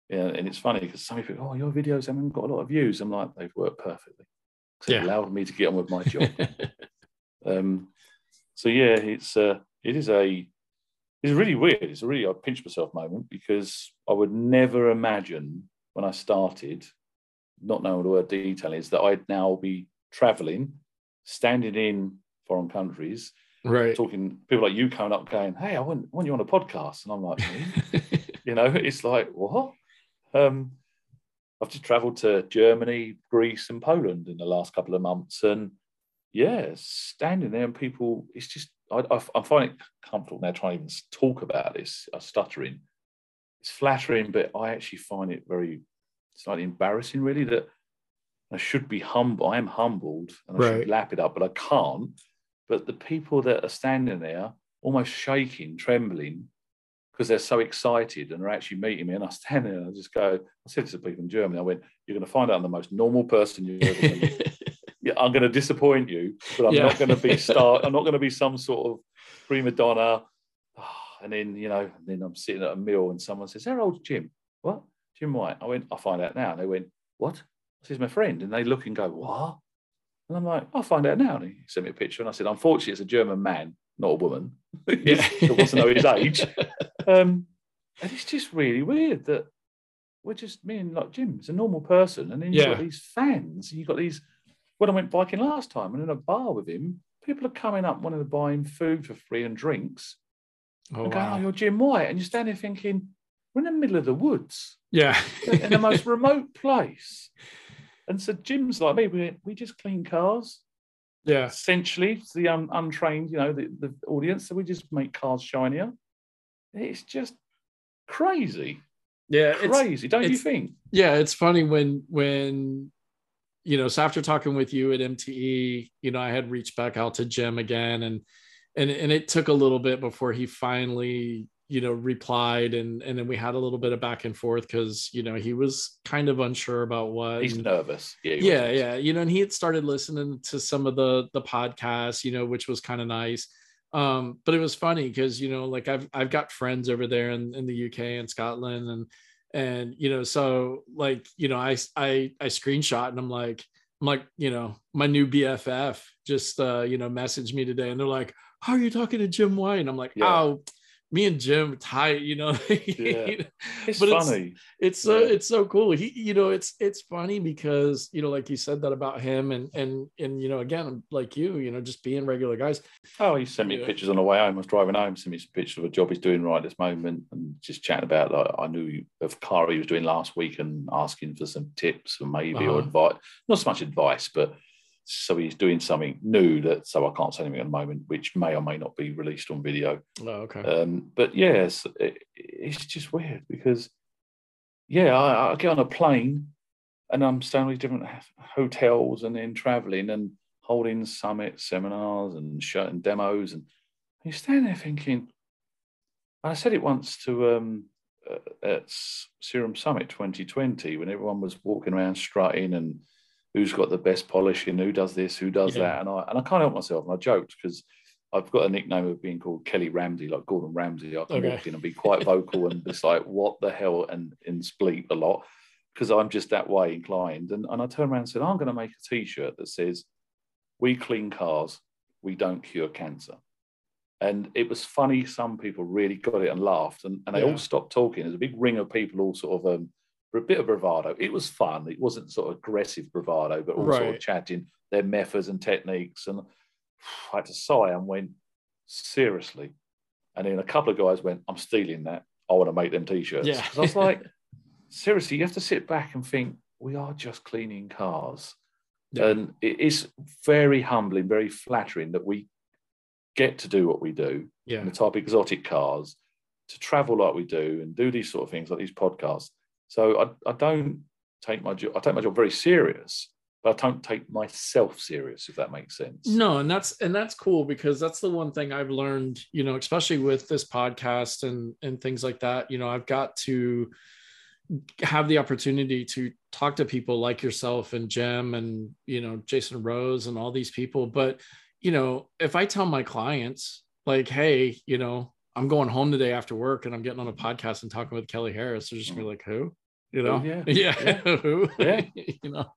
B: Yeah, and it's funny because some people, oh, your videos haven't got a lot of views. I'm like, they've worked perfectly. So
A: Yeah.
B: it allowed me to get on with my job. um, so yeah, it's uh, it is a it's really weird. It's a really I pinch myself moment because I would never imagine when I started, not knowing what the word detail is, that I'd now be traveling, standing in foreign countries,
A: right
B: talking people like you coming up going, Hey, I want, want you on a podcast. And I'm like, you know, it's like, what? Um, I've just traveled to Germany, Greece, and Poland in the last couple of months. And yeah, standing there and people, it's just, I, I, I find it comfortable now trying to even talk about this, uh, stuttering. It's flattering, but I actually find it very slightly embarrassing, really, that I should be humble. I am humbled and I
A: Right.
B: should lap it up, but I can't. But the people that are standing there, almost shaking, trembling, because they're so excited and are actually meeting me, and I stand there and I just go, I said to people in Germany, I went, You're going to find out I'm the most normal person you've ever met. yeah, I'm going to disappoint you, but I'm
A: Yeah.
B: not going to be star. I'm not going to be some sort of prima donna. Ah, And then you know, and then I'm sitting at a meal and someone says, "How old Jim?" What? Jim White. I went. I'll find out now. And they went, "What?" I "He's my friend." And they look and go, "What?" And I'm like, "I'll find out now." And he sent me a picture, and I said, "Unfortunately, it's a German man, not a woman."
A: yeah
B: He wants to know his age. Um, and it's just really weird that we're just me and like Jim's a normal person, and then you've got these fans, you've got these. When I went biking last time, and in a bar with him, people are coming up wanting to buy him food for free and drinks,
A: oh,
B: and going, "Oh,
A: wow.
B: you're Jim White," and you're standing there thinking, "We're in the middle of the woods,
A: yeah
B: in the most remote place." And so Jim's like me. We we just clean cars
A: yeah
B: essentially to the un, untrained, you know, the, the audience. So we just make cars shinier. It's just crazy,
A: yeah it's,
B: crazy, don't you think?
A: yeah it's funny when when you know so after talking with you at mte you know i had reached back out to jim again and and and it took a little bit before he finally you know replied and and then we had a little bit of back and forth because you know he was kind of unsure about what
B: He's
A: and-
B: nervous. Yeah, he
A: yeah yeah you know and he had started listening to some of the the podcasts you know which was kind of nice um but it was funny because you know like i've i've got friends over there in, in the uk and scotland and and you know so like you know i i i screenshot and i'm like i'm like you know my new bff just uh you know messaged me today and they're like how are you talking to jim white and i'm like
B: Yeah.
A: oh me and jim tight you know
B: Yeah. It's
A: But it's-
B: funny.
A: it's so
B: Yeah.
A: it's so cool he you know it's it's funny because you know like you said that about him and and and you know again like you you know just being regular guys
B: Oh, he sent me
A: Yeah.
B: pictures on the way home. I was driving home, sent me some pictures of a job he's doing right this moment, and just chatting about like I knew of car he was doing last week and asking for some tips and maybe or
A: Uh-huh.
B: advice. Not so much advice, but so he's doing something new that so I can't say anything at the moment, which may or may not be released on video.
A: oh, okay
B: Um, but yes, it, it's just weird because, yeah, I, I get on a plane and I'm staying with different hotels and then traveling and holding summits, seminars, and showing demos. And you stand there thinking, I said it once to um, uh, at Serum Summit 2020 when everyone was walking around strutting and who's got the best polishing, who does this, who does
A: Yeah.
B: that. And I, and I can't help myself. And I joked because I've got a nickname of being called Kelly Ramsey, like Gordon Ramsay. I can
A: Okay.
B: walk in and be quite vocal and just like, what the hell, and, and spleet a lot because I'm just that way inclined. And, and I turned around and said, I'm going to make a t shirt that says, We clean cars, we don't cure cancer. And it was funny. Some people really got it and laughed, and, and they
A: Yeah.
B: all stopped talking. There's a big ring of people, all sort of um, for a bit of bravado. It was fun. It wasn't sort of aggressive bravado, but all sort of chatting their methods and techniques. And I had to sigh and went, seriously. And then a couple of guys went, I'm stealing that. I want to make them t-shirts.
A: Yeah.
B: I was like, seriously, you have to sit back and think, we are just cleaning cars.
A: Yeah.
B: And it is very humbling, very flattering that we get to do what we do
A: yeah
B: in the type of exotic cars, to travel like we do and do these sort of things like these podcasts. So I, I don't take my job, I take my job very serious, but I don't take myself serious, if that makes sense.
A: no and that's and that's cool because that's the one thing i've learned you know especially with this podcast and and things like that you know i've got to have the opportunity to talk to people like yourself and Jim and you know Jason Rose and all these people. But you know if I tell my clients like hey you know I'm going home today after work and I'm getting on a podcast and talking with Kelly Harris they're just gonna be mm. like who you know
B: yeah.
A: yeah,
B: Yeah. Yeah.
A: you know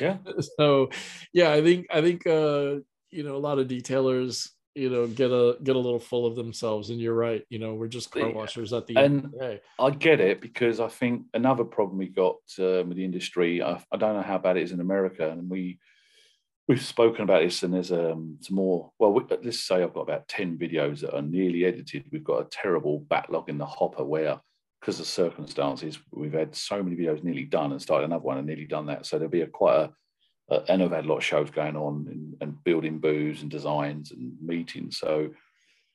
B: Yeah.
A: so yeah i think i think uh you know a lot of detailers you know get a get a little full of themselves and you're right you know we're just car washers at the
B: and
A: end the
B: i get it because i think another problem we got um, with the industry I, I, don't know how bad it is in america and we we've spoken about this and there's um, some more well we, let's say i've got about 10 videos that are nearly edited we've got a terrible backlog in the hopper where because of circumstances we've had so many videos nearly done and started another one and nearly done that so there'll be a quite a uh, and I've had a lot of shows going on and, and building booths and designs and meetings. So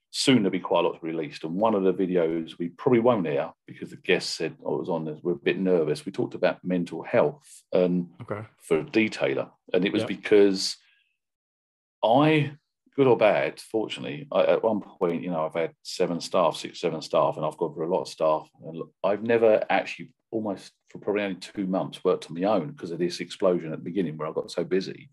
B: soon there'll be quite a lot released. And one of the videos we probably won't air because the guest said I was on this, we're a bit nervous. We talked about mental health and
A: okay.
B: for a detailer. And it was yep. because I, good or bad, fortunately, I, at one point, you know, I've had seven staff, six, seven staff, and I've got for a lot of staff. And I've never actually almost for probably only two months worked on my own because of this explosion at the beginning where I got so busy.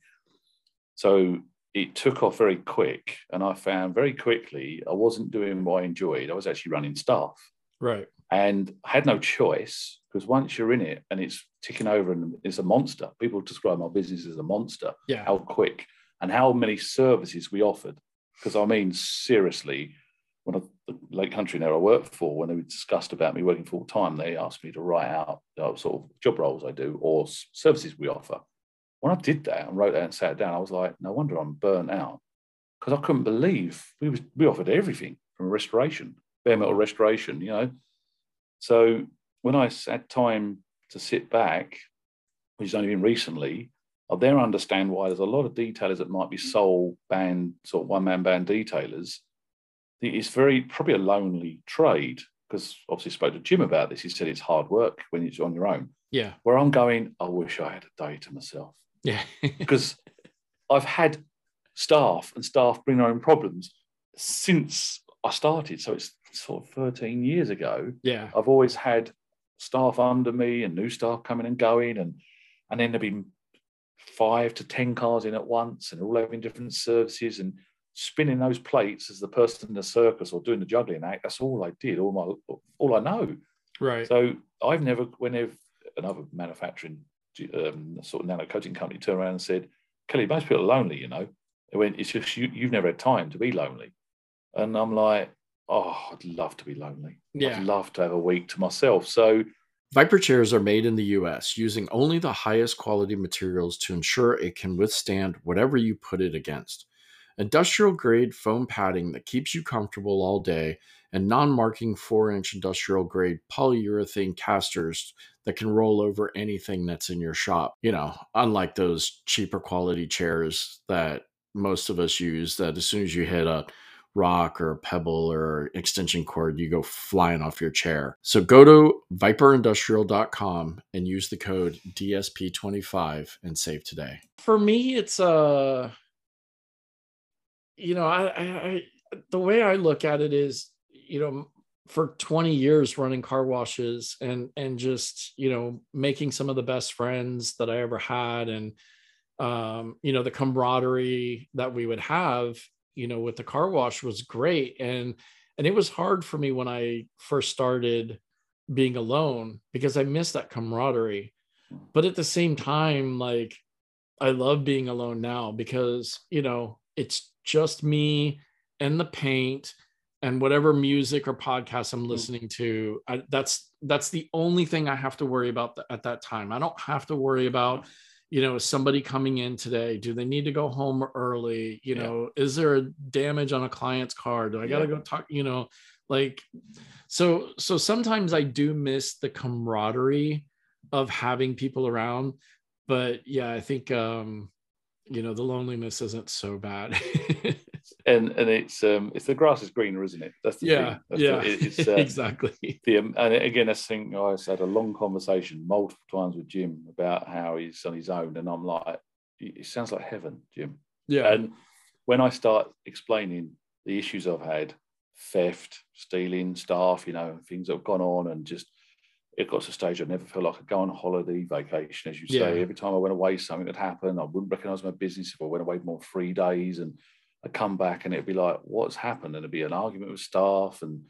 B: So it took off very quick, and I found very quickly I wasn't doing what I enjoyed. I was actually running staff.
A: Right.
B: And I had no choice because once you're in it and it's ticking over and it's a monster, people describe my business as a monster.
A: Yeah.
B: How quick and how many services we offered. Because I mean, seriously, when I, the Lake Country there I worked for, when they discussed about me working full time, they asked me to write out uh, sort of job roles I do or services we offer. When I did that and wrote that and sat down, I was like, no wonder I'm burnt out because I couldn't believe we was we offered everything from restoration, bare metal restoration, you know. So when I had time to sit back, which is only been recently, I then understand why there's a lot of detailers that might be sole band, sort of one man band detailers it's very probably a lonely trade because obviously spoke to Jim about this. He said it's hard work when it's on your own.
A: Yeah.
B: Where I'm going, I wish I had a day to myself.
A: Yeah.
B: because I've had staff and staff bring their own problems since I started. So it's sort of 13 years ago.
A: Yeah.
B: I've always had staff under me and new staff coming and going and and then there've been five to ten cars in at once and all having different services and spinning those plates as the person in the circus or doing the juggling act. That's all I did. All my all I know.
A: Right.
B: So I've never, whenever another manufacturing um, sort of nano coating company turned around and said, "Kelly, most people are lonely. You know, when it's just you, you've never had time to be lonely." And I'm like, "Oh, I'd love to be lonely.
A: Yeah.
B: I'd love to have a week to myself." So.
A: Vyper chairs are made in the US using only the highest quality materials to ensure it can withstand whatever you put it against. Industrial grade foam padding that keeps you comfortable all day, and non marking 4 inch industrial grade polyurethane casters that can roll over anything that's in your shop. You know, unlike those cheaper quality chairs that most of us use, that as soon as you hit a rock or a pebble or extension cord, you go flying off your chair. So go to vyperindustrial.com and use the code DSP25 and save today. For me, it's uh you know, I, I, I the way I look at it is, you know, for 20 years running car washes and and just you know making some of the best friends that I ever had and um you know the camaraderie that we would have you know with the car wash was great and and it was hard for me when I first started being alone because I missed that camaraderie but at the same time like I love being alone now because you know it's just me and the paint and whatever music or podcast I'm mm. listening to. I, that's that's the only thing I have to worry about th- at that time. I don't have to worry about, you know, somebody coming in today. Do they need to go home early? You yeah. know, is there a damage on a client's car? Do I got to yeah. go talk? You know, like, so so sometimes I do miss the camaraderie of having people around. But yeah, I think um you know the loneliness isn't so bad
B: and and it's um it's the grass is greener isn't it
A: that's the yeah
B: That's
A: yeah the, it's, uh, exactly
B: the um, and again i think i had a long conversation multiple times with jim about how he's on his own and i'm like it sounds like heaven jim
A: yeah
B: and when i start explaining the issues i've had theft stealing staff you know things that have gone on and just it got to a stage I never felt like I could go on holiday, vacation, as you say. Yeah. Every time I went away, something had happened. I wouldn't recognize my business if I went away more three days and I'd come back and it'd be like, what's happened? And it'd be an argument with staff. And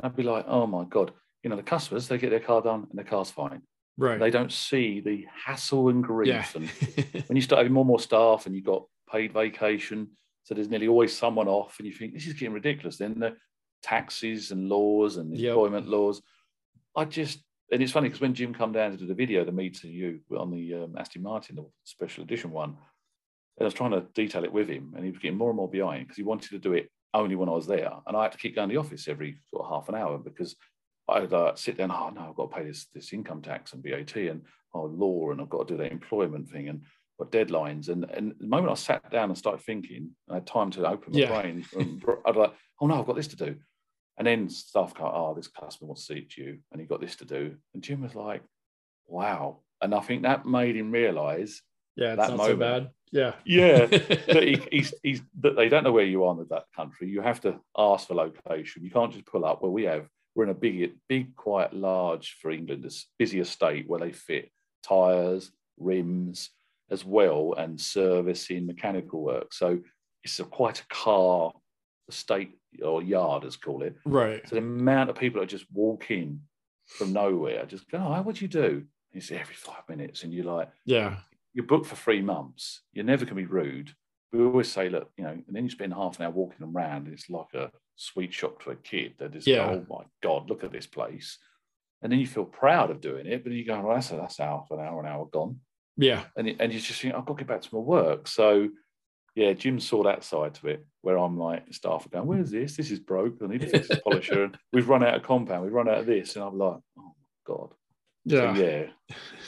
B: I'd be like, oh my God. You know, the customers, they get their car done and their car's fine.
A: Right.
B: They don't see the hassle and grief.
A: Yeah.
B: and when you start having more and more staff and you've got paid vacation, So there's nearly always someone off, and you think this is getting ridiculous. Then the taxes and laws and
A: Yep.
B: employment laws. I just and it's funny because when Jim come down to do the video, the me to you on the um, Aston Martin, the special edition one, I was trying to detail it with him, and he was getting more and more behind because he wanted to do it only when I was there, and I had to keep going to the office every sort of half an hour because I'd uh, sit down. Oh no, I've got to pay this this income tax and VAT and oh law, and I've got to do that employment thing and got deadlines. And and the moment I sat down and started thinking, I had time to open my
A: Yeah.
B: brain. And I'd like, oh no, I've got this to do. And then stuff come, oh, this customer wants to see you, and he got this to do. And Jim was like, wow. And I think that made him realise,
A: Yeah, it's
B: That
A: not
B: moment.
A: so bad. Yeah.
B: yeah, that he, he's, he's that they don't know where you are in that country. You have to ask for location. You can't just pull up. Well, we have we're in a big, big, quite large for England, this busy estate where they fit tires, rims, as well, and servicing, mechanical work. So it's a, quite a car estate or yard, as call it.
A: right.
B: So the amount of people that just walk in from nowhere, just go, oh, what do you do? And you say every five minutes, and you're like
A: Yeah.
B: You're booked for three months. You're never going to be rude. We always say, look, you know, and then you spend half an hour walking around. And it's like a sweet shop to a kid. That is,
A: Yeah.
B: oh my God, look at this place. And then you feel proud of doing it, but you go, well, that's, that's half an hour, an hour gone.
A: Yeah.
B: And, it- and you just think, I've got to get back to my work. So, yeah, Jim saw that side to it where I'm like, staff are going, where's this? This is broke. I need to fix this polisher. And we've run out of compound. We've run out of this. And I'm like, oh my God.
A: Yeah.
B: So, yeah.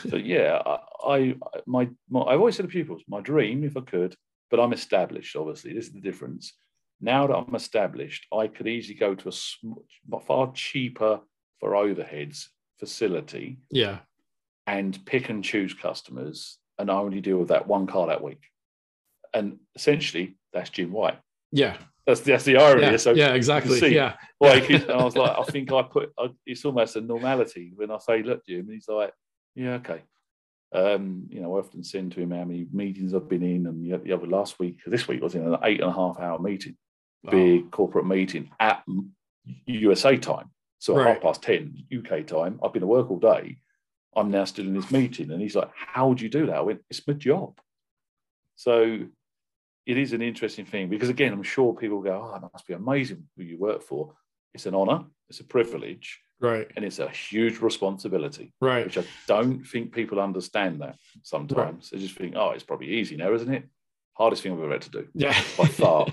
B: So yeah, I, I my, my I always said to pupils, my dream, if I could, but I'm established. Obviously, this is the difference. Now that I'm established, I could easily go to a sm- far cheaper for overheads facility
A: Yeah.
B: and pick and choose customers, and I only deal with that one car that week. And essentially, that's Jim White.
A: Yeah.
B: That's that's the irony.
A: Yeah.
B: So
A: yeah. Exactly.
B: see.
A: Yeah.
B: like I was like, I think I put I, it's almost a normality when I say, look, Jim, and he's like, yeah, okay. Um, you know, I often send to him how many meetings I've been in, and the, the other last week, this week I was in an eight and a half hour meeting, big corporate meeting at USA time. So
A: Right.
B: half past ten UK time, I've been at work all day. I'm now still in this meeting, and he's like, "How would you do that?" I went, "It's my job." So it is an interesting thing because again, I'm sure people go, "Oh, it must be amazing who you work for." It's an honor, it's a privilege,
A: Right.
B: and it's a huge responsibility,
A: Right.
B: which I don't think people understand that sometimes. They just think, "Oh, it's probably easy now, isn't it?" Hardest thing I've ever had to do
A: Yeah.
B: by far.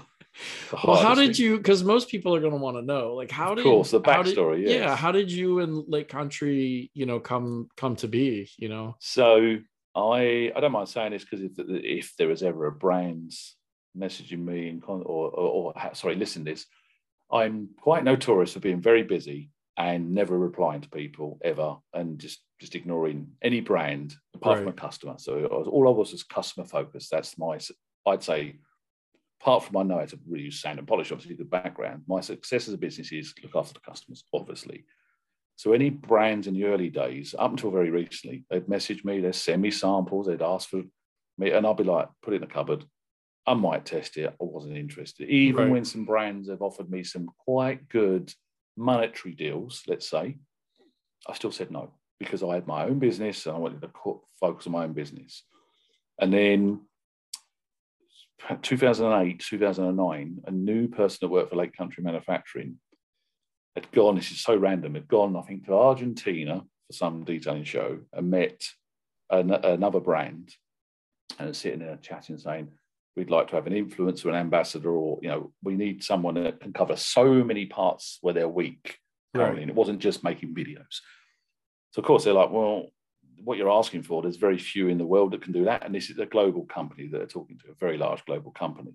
A: Well, how did
B: thing.
A: you? Because most people are going to want to know, like, how did?
B: Of course, the
A: how did-
B: backstory,
A: Yeah. How did you and Lake Country, you know, come come to be? You know.
B: So I I don't mind saying this because if if there is ever a brand messaging me in con- or, or, or sorry, listen to this, I'm quite notorious for being very busy and never replying to people ever and just just ignoring any brand apart from a customer. So was, all I was was customer focused. That's my I'd say. Apart from I know how to really use sand and polish, obviously the background. My success as a business is look after the customers, obviously. So any brands in the early days, up until very recently, they'd message me, they'd send me samples, they'd ask for me, and I'd be like, put it in the cupboard. I might test it. I wasn't interested. Even
A: Right.
B: when some brands have offered me some quite good monetary deals, let's say, I still said no because I had my own business and I wanted to focus on my own business. And then 2008, 2009, a new person that worked for Lake Country Manufacturing had gone, this is so random, had gone, I think, to Argentina for some detailing show and met an, another brand and sitting there chatting, saying, We'd like to have an influencer, an ambassador, or, you know, we need someone that can cover so many parts where they're weak currently.
A: Right.
B: And it wasn't just making videos. So, of course, they're like, Well, what you're asking for, there's very few in the world that can do that. And this is a global company that are talking to, a very large global company.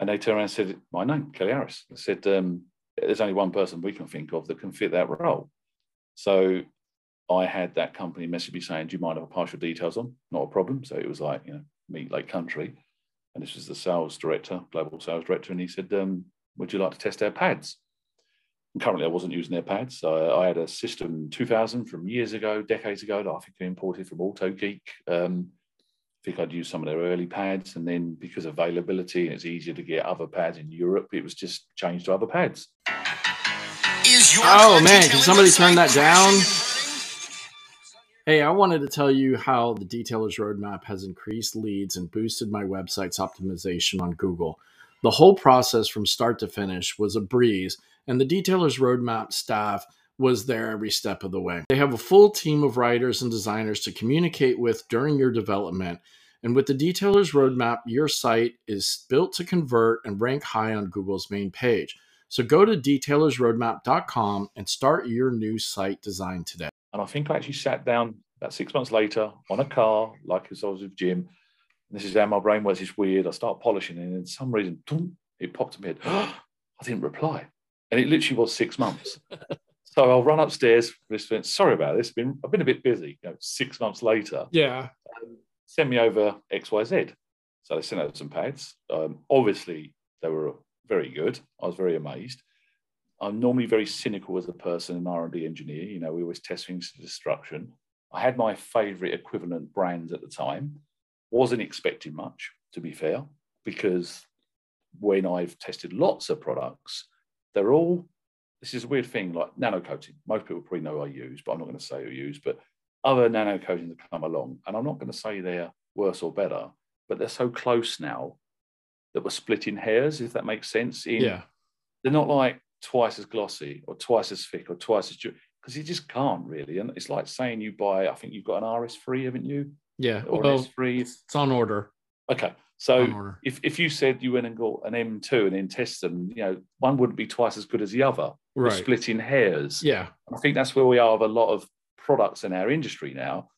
B: And they turned around and said, My name, Kelly Harris. I said, um, There's only one person we can think of that can fit that role. So I had that company message me saying, Do you mind if I pass your details on? Not a problem. So it was like, you know, meet Lake Country. And this was the sales director, global sales director. And he said, um, Would you like to test our pads? And currently, I wasn't using their pads. So I had a system 2000 from years ago, decades ago, that I think I imported from AutoGeek. Um, I think I'd use some of their early pads. And then because of availability and it's easier to get other pads in Europe, it was just changed to other pads.
D: Is your
A: Oh, man,
D: detailing
A: can somebody turn that down? Hey, I wanted to tell you how the Detailer's Roadmap has increased leads and boosted my website's optimization on Google. The whole process from start to finish was a breeze, and the Detailer's Roadmap staff was there every step of the way. They have a full team of writers and designers to communicate with during your development. And with the Detailer's Roadmap, your site is built to convert and rank high on Google's main page. So go to detailersroadmap.com and start your new site design today.
B: And I think I actually sat down about six months later on a car, like as I was with Jim. And this is how my brain works. It's weird. I start polishing, and in some reason, it popped in my head. I didn't reply, and it literally was six months. so I'll run upstairs. Sorry about this. I've been, I've been a bit busy. You know, six months later.
A: Yeah.
B: Um, send me over X Y Z. So they sent out some pads. Um, obviously, they were very good. I was very amazed. I'm normally very cynical as a person, an R&D engineer. You know, we always test things to destruction. I had my favorite equivalent brands at the time. Wasn't expecting much, to be fair, because when I've tested lots of products, they're all, this is a weird thing, like nano coating. Most people probably know I use, but I'm not going to say I use, but other nano coatings that come along. And I'm not going to say they're worse or better, but they're so close now that were splitting hairs, if that makes sense. In,
A: yeah.
B: They're not like twice as glossy or twice as thick or twice as because you just can't really. And it's like saying you buy, I think you've got an RS3, haven't you?
A: Yeah.
B: Or
A: well,
B: S3.
A: It's on order.
B: Okay. So if, if you said you went and got an M2 and then tested them, you know, one wouldn't be twice as good as the other.
A: Right.
B: We're splitting hairs.
A: Yeah.
B: I think that's where we are with a lot of products in our industry now.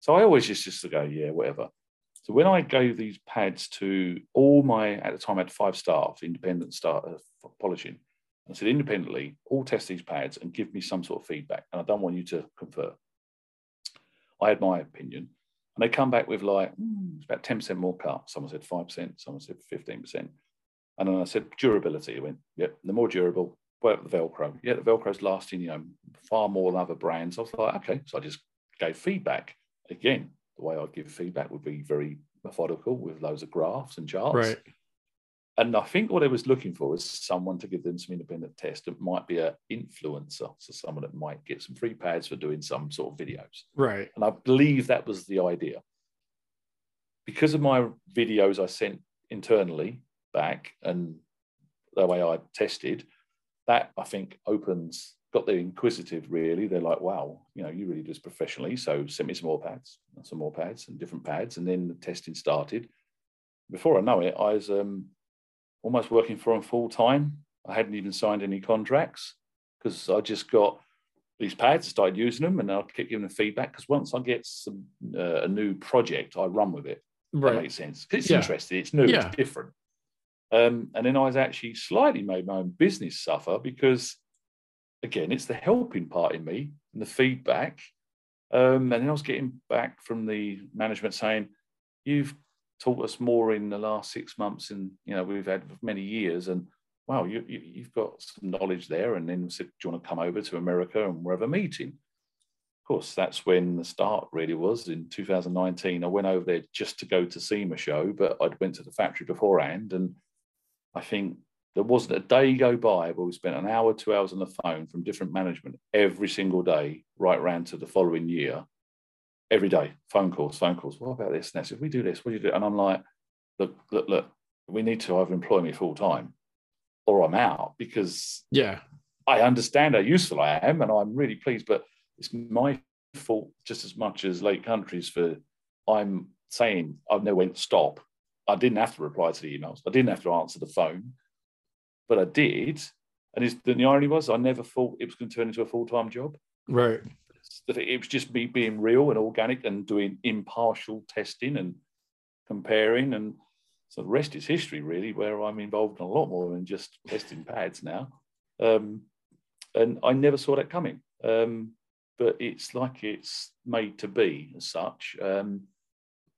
B: So I always just, just to go, yeah, whatever. So when I gave these pads to all my, at the time I had five staff, independent staff uh, polishing, I said independently, all test these pads and give me some sort of feedback. And I don't want you to confer. I had my opinion. And they come back with like, mm, it's about 10% more cut. Someone said 5%, someone said 15%. And then I said durability. I went, yep, the more durable, about the Velcro? Yeah, the Velcro's lasting, you know, far more than other brands. I was like, okay. So I just gave feedback. Again, the way I give feedback would be very methodical with loads of graphs and charts.
A: Right.
B: And I think what I was looking for was someone to give them some independent test. It might be an influencer, so someone that might get some free pads for doing some sort of videos.
A: Right.
B: And I believe that was the idea. Because of my videos I sent internally back and the way I tested, that I think opens got the inquisitive really. They're like wow you know you really do this professionally so send me some more pads some more pads and different pads. And then the testing started. Before i know it i was um, almost working for them full time i hadn't even signed any contracts because i just got these pads started using them and i kept giving them feedback because once i get some uh, a new project i run with it.
A: Right
B: that makes sense. It's
A: Yeah.
B: interesting it's new
A: Yeah.
B: it's different. Um, and then i was actually slightly made my own business suffer because again, it's the helping part in me and the feedback. Um, and then I was getting back from the management saying, "You've taught us more in the last six months, and you know we've had many years, and wow, you, you, you've got some knowledge there." And then said, "Do you want to come over to America and we'll have a meeting?" Of course, that's when the start really was in 2019. I went over there just to go to SEMA show, but I'd went to the factory beforehand, and I think there wasn't a day go by where we spent an hour, two hours on the phone from different management every single day, right round to the following year. Every day, phone calls, phone calls. What about this? And if we do this, what do you do? And I'm like, look, look, look, we need to either employ me full time or I'm out because
A: yeah
B: I understand how useful I am and I'm really pleased, but it's my fault just as much as Lake Countries for I'm saying I've never went stop. I didn't have to reply to the emails. I didn't have to answer the phone, but I did. And the irony was I never thought it was going to turn into a full time job.
A: right
B: it was just me being real and organic and doing impartial testing and comparing. And so the rest is history, really, where I'm involved in a lot more than just testing pads now. Um, and I never saw that coming. Um, but it's like it's made to be as such. Um,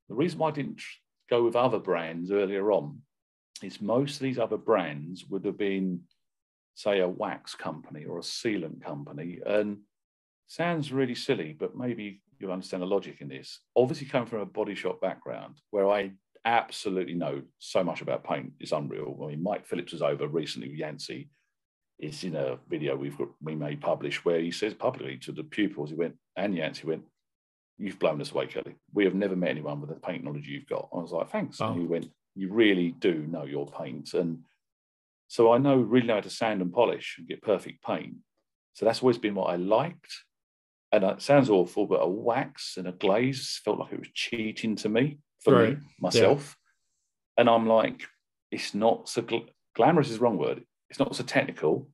B: the reason why I didn't go with other brands earlier on is most of these other brands would have been, say, a wax company or a sealant company. And sounds really silly, but maybe you'll understand the logic in this. Obviously, coming from a body shop background where I absolutely know so much about paint, it's unreal. I mean, Mike Phillips was over recently with Yancey. It's in a video we've got we may publish where he says publicly to the pupils, he went, and Yancey went, You've blown us away, Kelly. We have never met anyone with the paint knowledge you've got. I was like, Thanks.
A: Oh.
B: And he went, You really do know your paint. And So I know really know how to sand and polish and get perfect paint. So that's always been what I liked. And it sounds awful, but a wax and a glaze felt like it was cheating to me for
A: Right.
B: me myself. And I'm like, it's not so gl- glamorous is the wrong word. It's not so technical.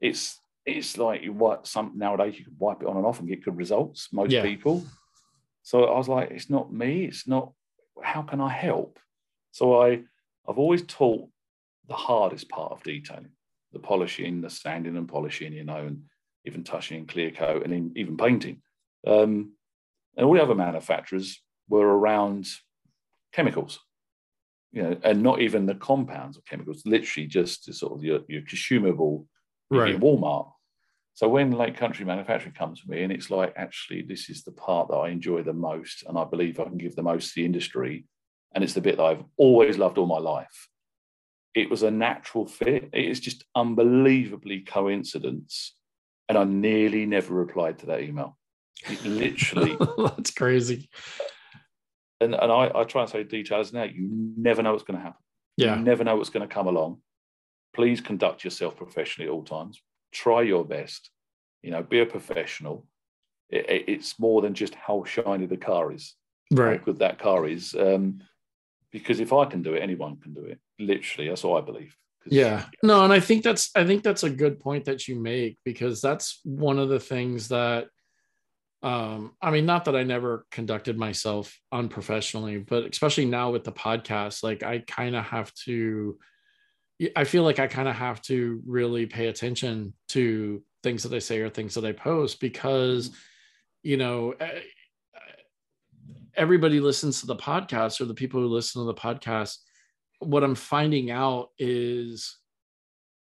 B: It's it's like you wipe some nowadays you can wipe it on and off and get good results. Most
A: Yeah.
B: people. So I was like, it's not me. It's not. How can I help? So I I've always taught the hardest part of detailing, the polishing, the sanding and polishing, you know, and even touching clear coat and in- even painting. Um, and all the other manufacturers were around chemicals, you know, and not even the compounds of chemicals, literally just sort of your, your consumable
A: Right.
B: Walmart. So when Lake Country Manufacturing comes to me and it's like, actually, this is the part that I enjoy the most, and I believe I can give the most to the industry, and it's the bit that I've always loved all my life. It was a natural fit. It is just unbelievably coincidence, and I nearly never replied to that email. It literally,
A: That's crazy.
B: and, and I, I try and say details now. You never know what's going to happen.
A: Yeah.
B: You never know what's going to come along. Please conduct yourself professionally at all times. Try your best. You know, be a professional. It- it- it's more than just how shiny the car is,
A: Right.
B: how good that car is. Um, because if I can do it, anyone can do it. Literally, that's what I believe.
A: yeah no and i think that's i think that's a good point that you make because that's one of the things that um i mean not that i never conducted myself unprofessionally but especially now with the podcast like i kind of have to i feel like i kind of have to really pay attention to things that i say or things that i post because you know eh, everybody listens to the podcast or the people who listen to the podcast what I'm finding out is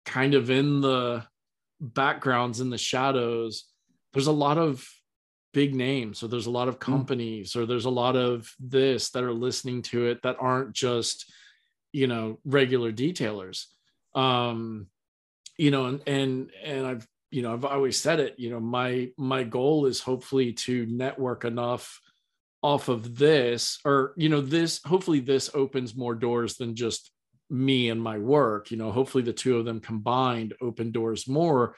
A: kind of in the backgrounds, in the shadows, there's a lot of big names, or there's a lot of companies, or there's a lot of this that are listening to it that aren't just, you know, regular detailers. Um, you know, and and and I've you know I've always said it. You know, my my goal is hopefully to network enough off of this or you know this hopefully this opens more doors than just me and my work you know hopefully the two of them combined open doors more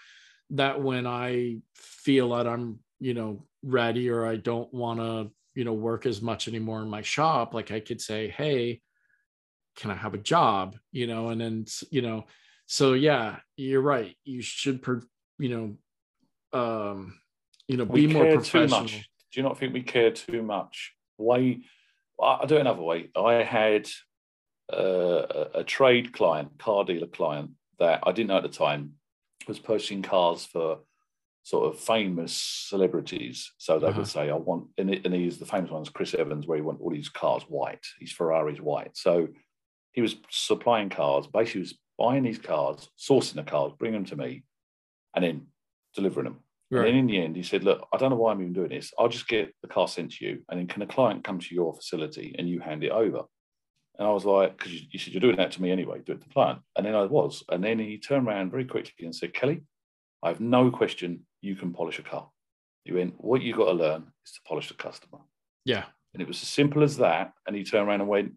A: that when i feel that i'm you know ready or i don't want to you know work as much anymore in my shop like i could say hey can i have a job? You know and then you know so yeah you're right. You should per, you know um you know
B: we
A: be more professional.
B: Do you not think we care too much? Why? I'll do it another way. I had uh, a, a trade client, car dealer client, that I didn't know at the time was purchasing cars for sort of famous celebrities. So they
A: Uh-huh.
B: would say, "I want," and, it, and he's the famous ones, Chris Evans, where he want all his cars white. His Ferrari's white. So he was supplying cars. Basically, was buying these cars, sourcing the cars, bringing them to me, and then delivering them. And then in the end, he said, Look, I don't know why I'm even doing this. I'll just get the car sent to you. And then can a client come to your facility and you hand it over? And I was like, Because you, you said you're doing that to me anyway, do it to the client. And then I was. And then he turned around very quickly and said, Kelly, I have no question you can polish a car. He went, What you got to learn is to polish the customer.
A: yeah
B: And it was as simple as that. And he turned around and went,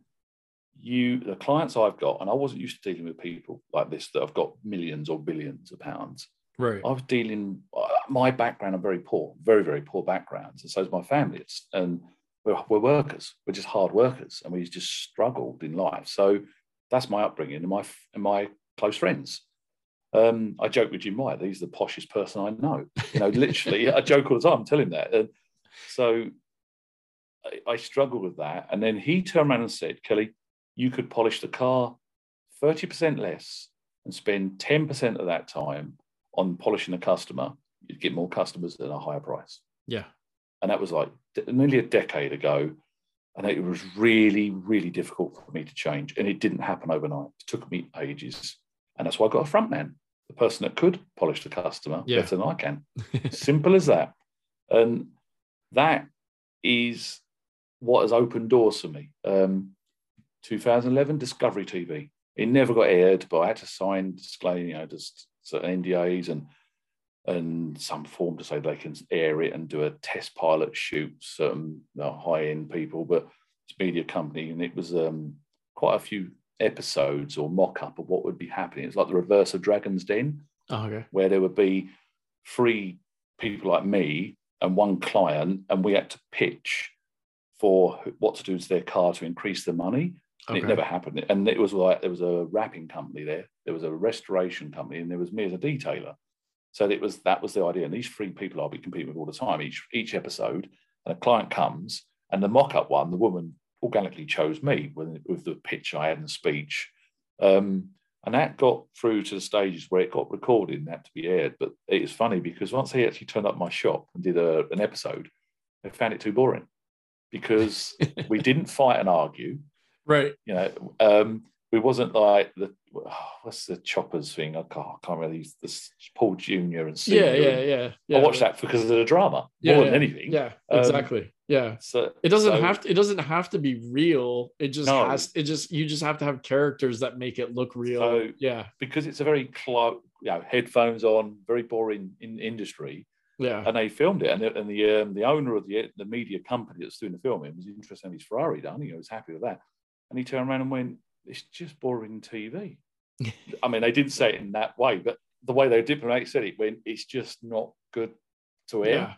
B: You, the clients I've got, and I wasn't used to dealing with people like this that have got millions or billions of pounds.
A: Right
B: I was dealing. uh, My background, I'm very poor, very very poor backgrounds, and so is my family. It's, and we're, we're workers. We're just hard workers, and we just struggled in life. So that's my upbringing and my and my close friends. Um, I joke with Jim White. He's the poshest person I know. You know, literally, I joke all the time. Tell him that. And so I, I struggled with that, and then he turned around and said, "Kelly, you could polish the car thirty percent less and spend ten percent of that time." On polishing a customer, you'd get more customers at a higher price.
A: yeah
B: And that was like nearly a decade ago. And it was really, really difficult for me to change. And it didn't happen overnight. It took me ages. And that's why I got a front man, the person that could polish the customer
A: Yeah.
B: better than I can. Simple as that. And that is what has opened doors for me. Um, 2011, Discovery TV. It never got aired, but I had to sign disclaim, you know, just certain NDAs and and some form to say they can air it and do a test pilot shoot certain know, high end people. But it's a media company, and it was um, quite a few episodes or mock up of what would be happening. It's like the reverse of Dragon's Den,
A: Oh, okay.
B: where there would be three people like me and one client, and we had to pitch for what to do to their car to increase the money. And
A: Okay.
B: it never happened. And it was like there was a wrapping company there, there was a restoration company, and there was me as a detailer. So it was that was the idea. And these three people I'll be competing with all the time, each each episode, and a client comes, and the mock-up one, the woman organically chose me with, with the pitch I had and the speech. Um, and that got through to the stages where it got recorded and had to be aired. But it was funny because once they actually turned up my shop and did a, an episode, they found it too boring because we didn't fight and argue
A: Right.
B: you know, um, we wasn't like the oh, what's the choppers thing? I can't, I can't remember these. This Paul Junior and Senior.
A: Yeah, yeah, yeah. yeah.
B: I watched that because of the drama
A: Yeah,
B: more than
A: yeah,
B: anything.
A: Yeah,
B: Um,
A: exactly. yeah.
B: So
A: It doesn't
B: so-
A: have to, it doesn't have to be real. It just
B: No.
A: has it just you just have to have characters that make it look real.
B: So-
A: yeah.
B: because it's a very close, you know, headphones on, very boring in industry,
A: Yeah.
B: and they filmed it. And the and the, um, the owner of the the media company that's doing the filming was interested in his Ferrari done. He was happy with that, and he turned around and went, "It's just boring TV." I mean, they didn't say it in that way, but the way they diplomatic said it, went, "It's just not good to air."
A: Yeah.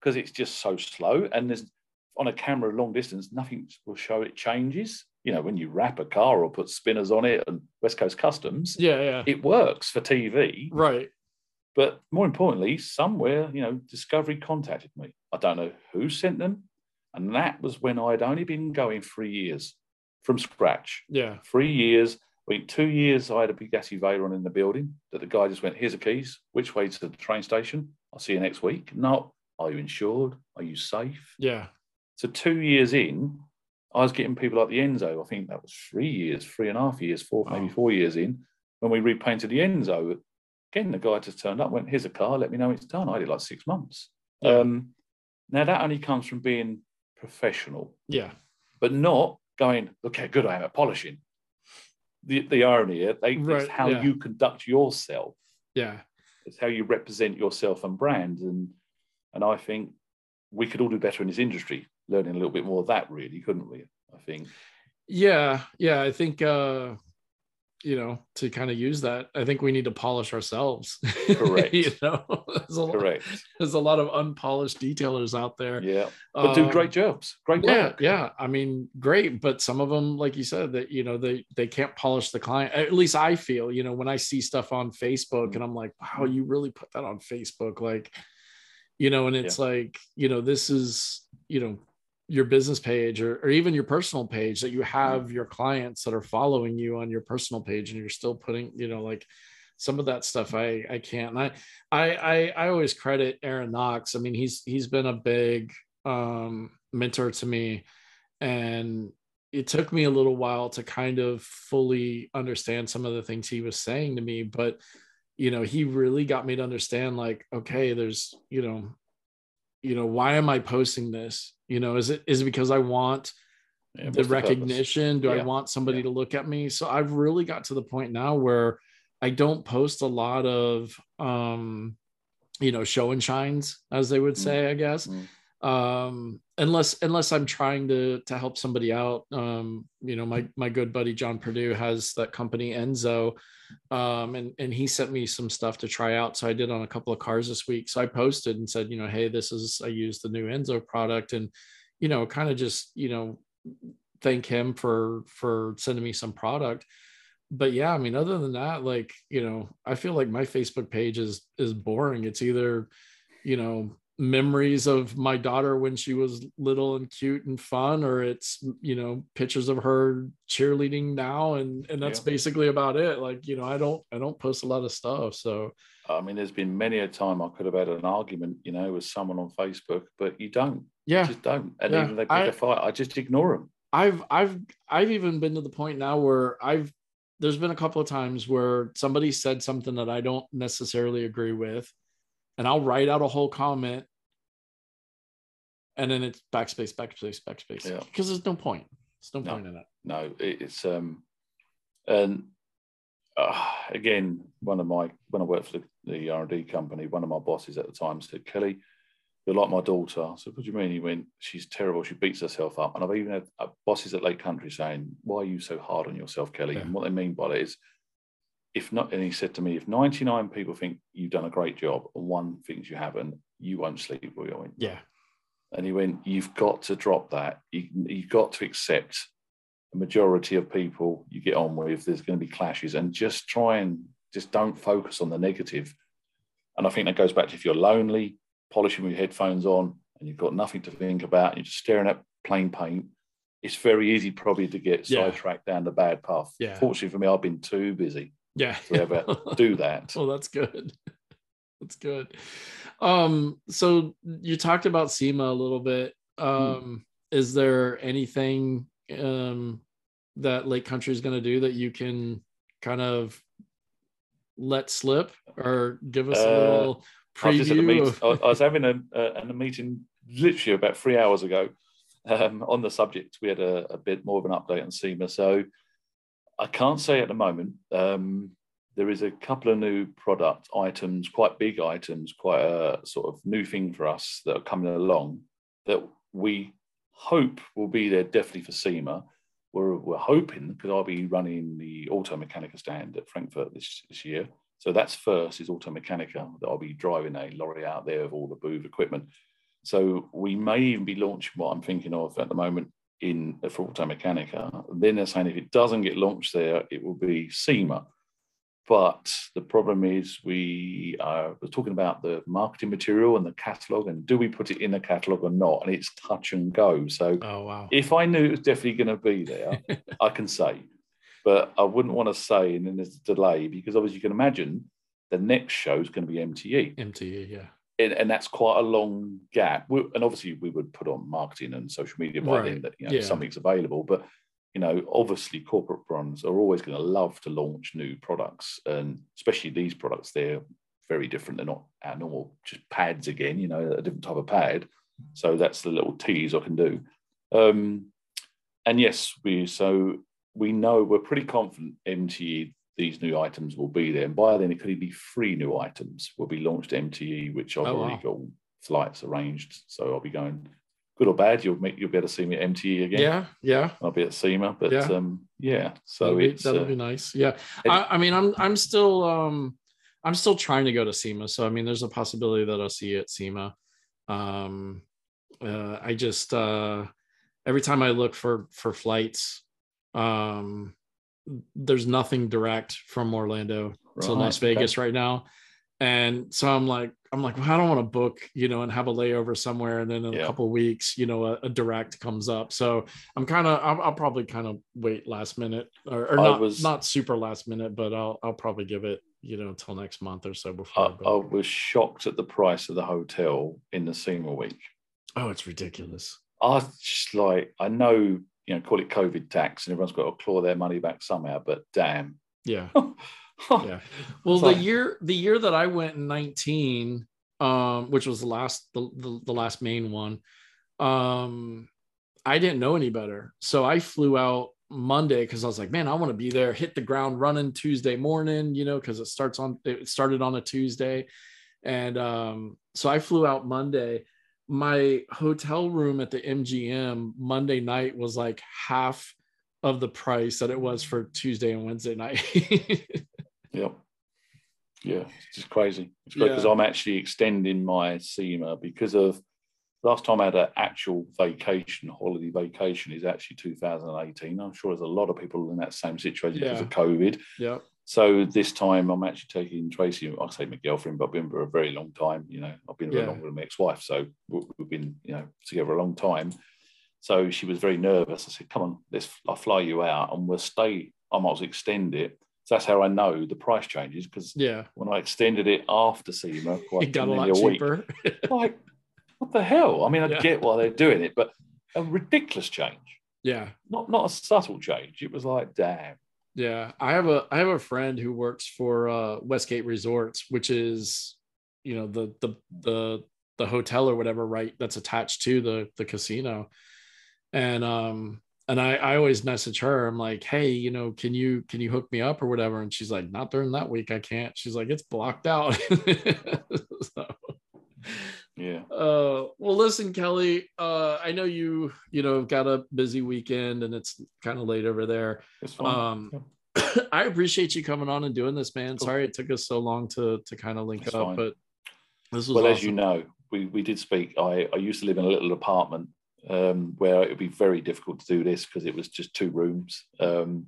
B: because it's just so slow and there's on a camera long distance nothing will show it changes you know when you wrap a car or put spinners on it and west coast customs
A: Yeah, yeah.
B: it works for tv
A: Right.
B: but more importantly somewhere you know discovery contacted me i don't know who sent them and that was when i'd only been going three years from scratch
A: Yeah.
B: three years I mean, two years I had a Bugatti Veyron in the building that the guy just went, here's the keys. Which way to the train station? I'll see you next week. No. Are you insured? Are you safe?
A: Yeah.
B: So two years in, I was getting people like the Enzo. I think that was three years, three and a half years, four, maybe four years in. When we repainted the Enzo, again, the guy just turned up, went, here's a car, let me know it's done. I did like six months.
A: Yeah.
B: Um, now that only comes from being professional
A: Yeah.
B: but not going, look how good I am at polishing. The, the irony, here, they,
A: Right,
B: it's how
A: yeah.
B: you conduct yourself.
A: Yeah.
B: It's how you represent yourself and brand. And and I think we could all do better in this industry, learning a little bit more of that, really, couldn't we? I think.
A: Yeah. Yeah. I think uh you know, to kind of use that, I think we need to polish ourselves.
B: Correct.
A: you know, there's a, lot,
B: Correct.
A: there's a lot of unpolished detailers out there.
B: Yeah. But do
A: Um,
B: great jobs. Great
A: yeah
B: work.
A: yeah i mean great but some of them like you said that you know they they can't polish the client at least i feel you know when i see stuff on facebook and i'm like wow you really put that on facebook like you know and it's like you know this is you know your business page or, or even your personal page that you have your clients that are following you on your personal page and you're still putting you know like some of that stuff i i can't. And i i i, I always credit aaron knox. I mean he's he's been a big um mentor to me. And it took me a little while to kind of fully understand some of the things he was saying to me but you know he really got me to understand like okay there's you know you know why am i posting this you know is it is it because i want
B: Yeah,
A: the recognition do i want somebody
B: Yeah.
A: to look at me so i've really got to the point now where i don't post a lot of um you know show and shines as they would
B: Mm.
A: say i guess
B: Mm.
A: Um unless unless i'm trying to to help somebody out um you know my my good buddy john purdue has that company enzo um and and he sent me some stuff to try out. So i did on a couple of cars this week. So i posted and said you know hey this is i use the new enzo product. And you know kind of just you know thank him for for sending me some product. But yeah i mean other than that like you know i feel like my facebook page is is boring. It's either you know memories of my daughter when she was little and cute and fun or it's you know pictures of her cheerleading now and and that's
B: Yeah.
A: basically about it like you know i don't i don't post a lot of stuff so
B: I mean, there's been many a time I could have had an argument, you know, with someone on Facebook, but you don't.
A: yeah
B: You just don't. And
A: Yeah,
B: even if they pick
A: I-
B: a fight, I just ignore them.
A: I've I've I've even been to the point now where I've there's been a couple of times where somebody said something that I don't necessarily agree with, and I'll write out a whole comment, and then it's backspace, backspace, backspace,
B: Yeah.
A: because there's no point. There's no,
B: No.
A: point in it.
B: no it's um and uh, again one of my when i worked for the, the r&d company one of my bosses at the time said kelly you're like my daughter i said what do you mean he went she's terrible she beats herself up and i've even had uh, bosses at lake country saying why are you so hard on yourself kelly
A: Yeah.
B: and what they mean by that is if not, and he said to me, if 99 people think you've done a great job and one thinks you haven't, you won't sleep. I went,
A: Yeah.
B: And he went, you've got to drop that. You, you've got to accept the majority of people you get on with. There's going to be clashes, and just try and just don't focus on the negative. And I think that goes back to if you're lonely, polishing with your headphones on, and you've got nothing to think about, and you're just staring at plain paint. It's very easy, probably, to get
A: Yeah.
B: sidetracked down the bad path.
A: Yeah.
B: Fortunately for me, I've been too busy
A: Yeah.
B: to ever do that.
A: Well, that's good. That's good. Um, so you talked about SEMA a little bit.
B: Hmm.
A: Um, is there anything um that Lake Country is going to do that you can kind of let slip or give us a
B: Uh,
A: little
B: I was just at a
A: preview? of-
B: I I was having a, a, a meeting literally about three hours ago um, on the subject. We had a, a bit more of an update on SEMA. So I can't say at the moment. Um, there is a couple of new product items, quite big items, quite a sort of new thing for us that are coming along that we hope will be there definitely for SEMA. We're, we're hoping because I'll be running the Automechanika stand at Frankfurt this, this year. So that's first is Automechanika that I'll be driving a lorry out there of all the booth equipment. So we may even be launching what I'm thinking of at the moment in for Automechanika. Then they're saying if it doesn't get launched there, it will be SEMA. But the problem is we are we're talking about the marketing material and the catalog, and do we put it in the catalog or not? And it's touch and go. So
A: oh wow.
B: if I knew it was definitely going to be there, I can say, but I wouldn't want to say, and then there's a delay because obviously you can imagine the next show is going to be MTE,
A: MTE, yeah.
B: and, and that's quite a long gap. We, and obviously we would put on marketing and social media by then
A: Right.
B: that you know
A: Yeah.
B: something's available, but you know obviously corporate brands are always going to love to launch new products, and especially these products they're very different. They're not our normal just pads again, you know, a different type of pad. So that's the little tease I can do. Um, and yes, we so we know we're pretty confident MTE these new items will be there, and by then it could even be three new items will be launched MTE, which I've
A: Oh,
B: already
A: wow.
B: got flights arranged. So I'll be going. Good or bad, you'll make you'll be able to see me at MTE again.
A: Yeah, yeah.
B: I'll be at SEMA, but
A: Yeah.
B: um, yeah. So
A: that'll, be,
B: it's
A: that'll
B: uh,
A: be nice. Yeah. I, I mean, I'm I'm still um I'm still trying to go to SEMA. So I mean, there's a possibility that I'll see you at SEMA. Um, uh, I just uh, every time I look for for flights, um, there's nothing direct from Orlando to
B: Right,
A: Las
B: okay.
A: Vegas right now. And so I'm like, I'm like, well, I don't want to book, you know, and have a layover somewhere, and then in a couple of weeks, you know, a, a direct comes up. So I'm kind of, I'll, I'll probably kind of wait last minute, or, or not,
B: was-
A: not super last minute, but I'll, I'll probably give it, you know, until next month or so before. I
B: I, I was shocked at the price of the hotel in the SEMA week.
A: oh, it's ridiculous.
B: I was just like, I know, you know, call it COVID tax, and everyone's got to claw their money back somehow. But damn,
A: Yeah.
B: yeah,
A: well
B: It's
A: the year the year that i went in 19 um which was the last the, the, the last main one um i didn't know any better. So i flew out monday because i was like man i want to be there. Hit the ground running tuesday morning you know because it starts on it started on a tuesday. And um so i flew out monday. My hotel room at the mgm monday night was like half of the price that it was for tuesday and wednesday night
B: Yep. Yeah, it's just crazy. It's great because
A: Yeah.
B: I'm actually extending my SEMA because of last time I had an actual vacation, holiday vacation is actually 2018. I'm sure there's a lot of people in that same situation because of COVID.
A: Yep.
B: So this time I'm actually taking Tracy, I say my girlfriend, but I've been for a very long time. You know, I've been
A: Yeah.
B: long with my ex-wife. So we- we've been, you know, together a long time. So she was very nervous. I said, come on, let's I'll fly you out and we'll stay. I might as well extend it. So that's how I know the price changes because
A: Yeah.
B: when I extended it after SEMA, quite
A: It got a lot
B: week,
A: cheaper.
B: like, what the hell? I mean, I
A: Yeah.
B: get why they're doing it, but a ridiculous change.
A: yeah.
B: Not not a subtle change. It was like, damn.
A: Yeah. I have a I have a friend who works for uh Westgate Resorts, which is you know the the the the hotel or whatever, right? That's attached to the the casino. And um and I, I always message her. I'm like, hey, you know, can you can you hook me up or whatever? And she's like, not during that week. I can't. She's like, it's blocked out. so,
B: Yeah.
A: uh well listen kelly uh i know you you know got a busy weekend and it's kind of late over there
B: It's fine.
A: um
B: Yeah.
A: I appreciate you coming on and doing this, man. Sorry it took us so long to to kind of link
B: That's
A: up,
B: fine.
A: but this was
B: well, as you know, we, we did speak. I, I used to live in a little apartment um, where it would be very difficult to do this because it was just two rooms. Um,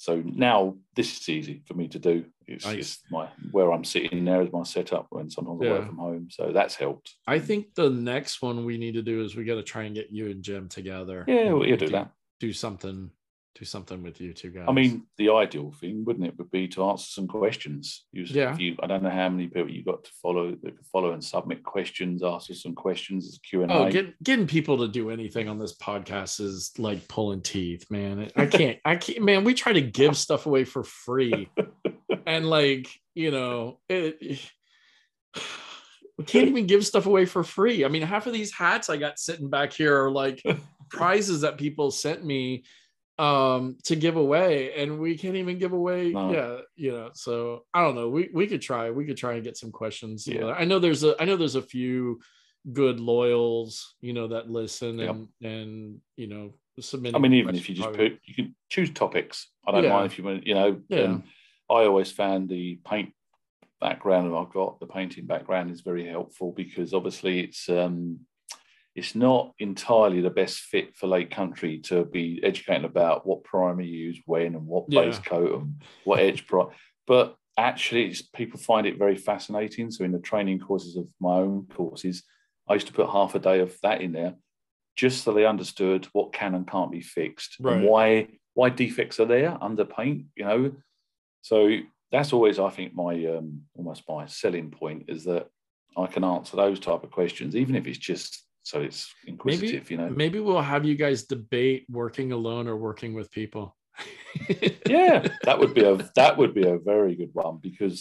B: so now this is easy for me to do. It's,
A: Nice.
B: it's my where I'm sitting there is my setup when sometimes I work from home. So that's helped.
A: I think the next one we need to do is we got to try and get you and Jim together.
B: Yeah, we'll do that.
A: Do something, do something with you two guys.
B: I mean, the ideal thing, wouldn't it, would be to answer some questions. You,
A: Yeah.
B: If you, I don't know how many people you got to follow that could follow and submit questions, ask us some questions as Q and
A: oh,
B: A.
A: get, getting people to do anything on this podcast is like pulling teeth, man. I can't, I can't, man. We try to give stuff away for free, and like you know, it, we can't even give stuff away for free. I mean, half of these hats I got sitting back here are like prizes that people sent me um to give away and we can't even give away
B: No.
A: yeah you know so i don't know we we could try we could try and get some questions
B: Yeah.
A: i know there's a i know there's a few good loyals you know that listen
B: Yep.
A: and and you know submit
B: I mean, even if you just put, you can choose topics. I don't
A: Yeah.
B: mind if you want, you know.
A: Yeah.
B: um, I always found the paint background that I've got, the painting background, is very helpful because obviously it's um, it's not entirely the best fit for Lake Country to be educating about what primer you use, when, and what
A: Yeah.
B: base coat and what edge pri But actually, it's, people find it very fascinating. So in the training courses of my own courses, I used to put half a day of that in there, just so they understood what can and can't be fixed,
A: Right.
B: and why why defects are there under paint. You know, so that's always I think my um, almost my selling point is that I can answer those type of questions, even if it's just so it's inquisitive. you know,
A: maybe we'll have you guys debate working alone or working with people
B: yeah, that would be a that would be a very good one because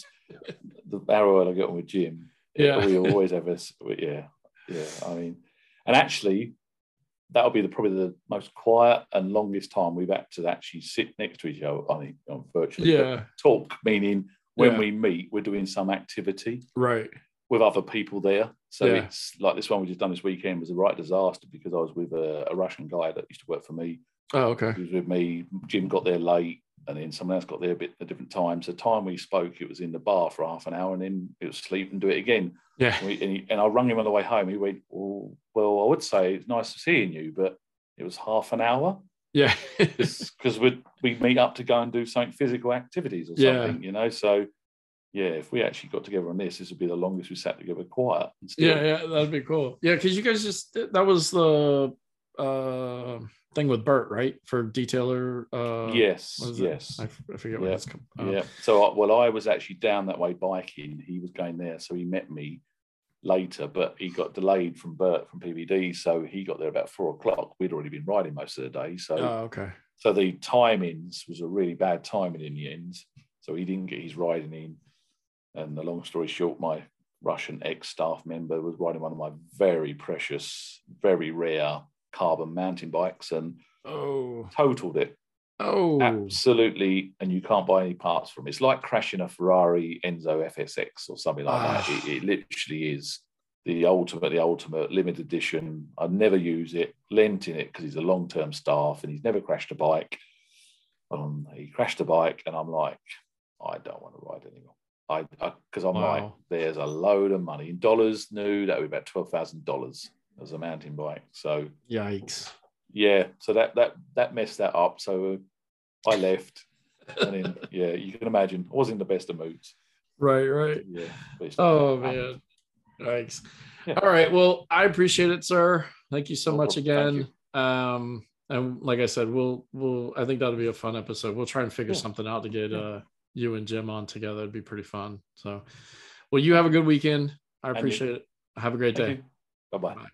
B: the arrow I get on with Jim,
A: Yeah.
B: we always have this. Yeah, yeah. I mean, and actually, that'll be the probably the most quiet and longest time we've had to actually sit next to each other. I mean, on virtually,
A: yeah
B: talk meaning when
A: Yeah.
B: we meet, we're doing some activity
A: right
B: with other people there. So
A: Yeah.
B: it's like this one we just done this weekend was a right disaster because I was with a, a Russian guy that used to work for me
A: oh okay
B: he was with me. Jim got there late, and then someone else got there a bit a different time. So time we spoke, it was in the bar for half an hour, and then it was sleep and do it again.
A: yeah
B: And, we, and, he, and I rung him on the way home. He went, well, well, I would say it's nice seeing you, but it was half an hour
A: yeah
B: because we we meet up to go and do something physical activities or
A: Yeah.
B: something, you know. So yeah, if we actually got together on this, this would be the longest we sat together quiet. And still,
A: yeah yeah that'd be cool yeah because you guys just that was the uh thing with bert right for detailer uh
B: yes,
A: what is it?
B: yes.
A: I, I forget what
B: Yeah,
A: it's called uh,
B: Yeah. So, I- well, I was actually down that way biking. He was going there, so he met me later, but he got delayed from Bert from PVD, so he got there about four o'clock. We'd already been riding most of the day, so
A: oh okay
B: so the timings was a really bad timing in the end. So he didn't get his riding in. And the long story short, my Russian ex-staff member was riding one of my very precious, very rare carbon mountain bikes and
A: oh.
B: totaled it.
A: Oh.
B: Absolutely and you can't buy any parts from it. it's like crashing a ferrari enzo fxx or something like that.
A: Ah.
B: it, it literally is the ultimate the ultimate limited edition. I'd never use it. Lent in it because he's a long-term staff and he's never crashed a bike. Um, he crashed a bike and i'm like i don't want to ride anymore i because i'm like there's a load of money in dollars new that would be about $12000 as a mountain bike so
A: yikes
B: yeah, so that that that messed that up. So uh, I left, and then yeah, you can imagine I wasn't in the best of moods.
A: right right
B: Yeah.
A: oh man yikes
B: Yeah.
A: all right well i appreciate it sir thank you so
B: No
A: much
B: problem.
A: Again um and like i said we'll we'll i think that'll be a fun episode we'll try and figure
B: Yeah.
A: something out to get uh you and jim on together it'd be pretty fun. So well you have a good weekend. I appreciate it. Have a great
B: Thank
A: day.
B: bye.
A: Bye.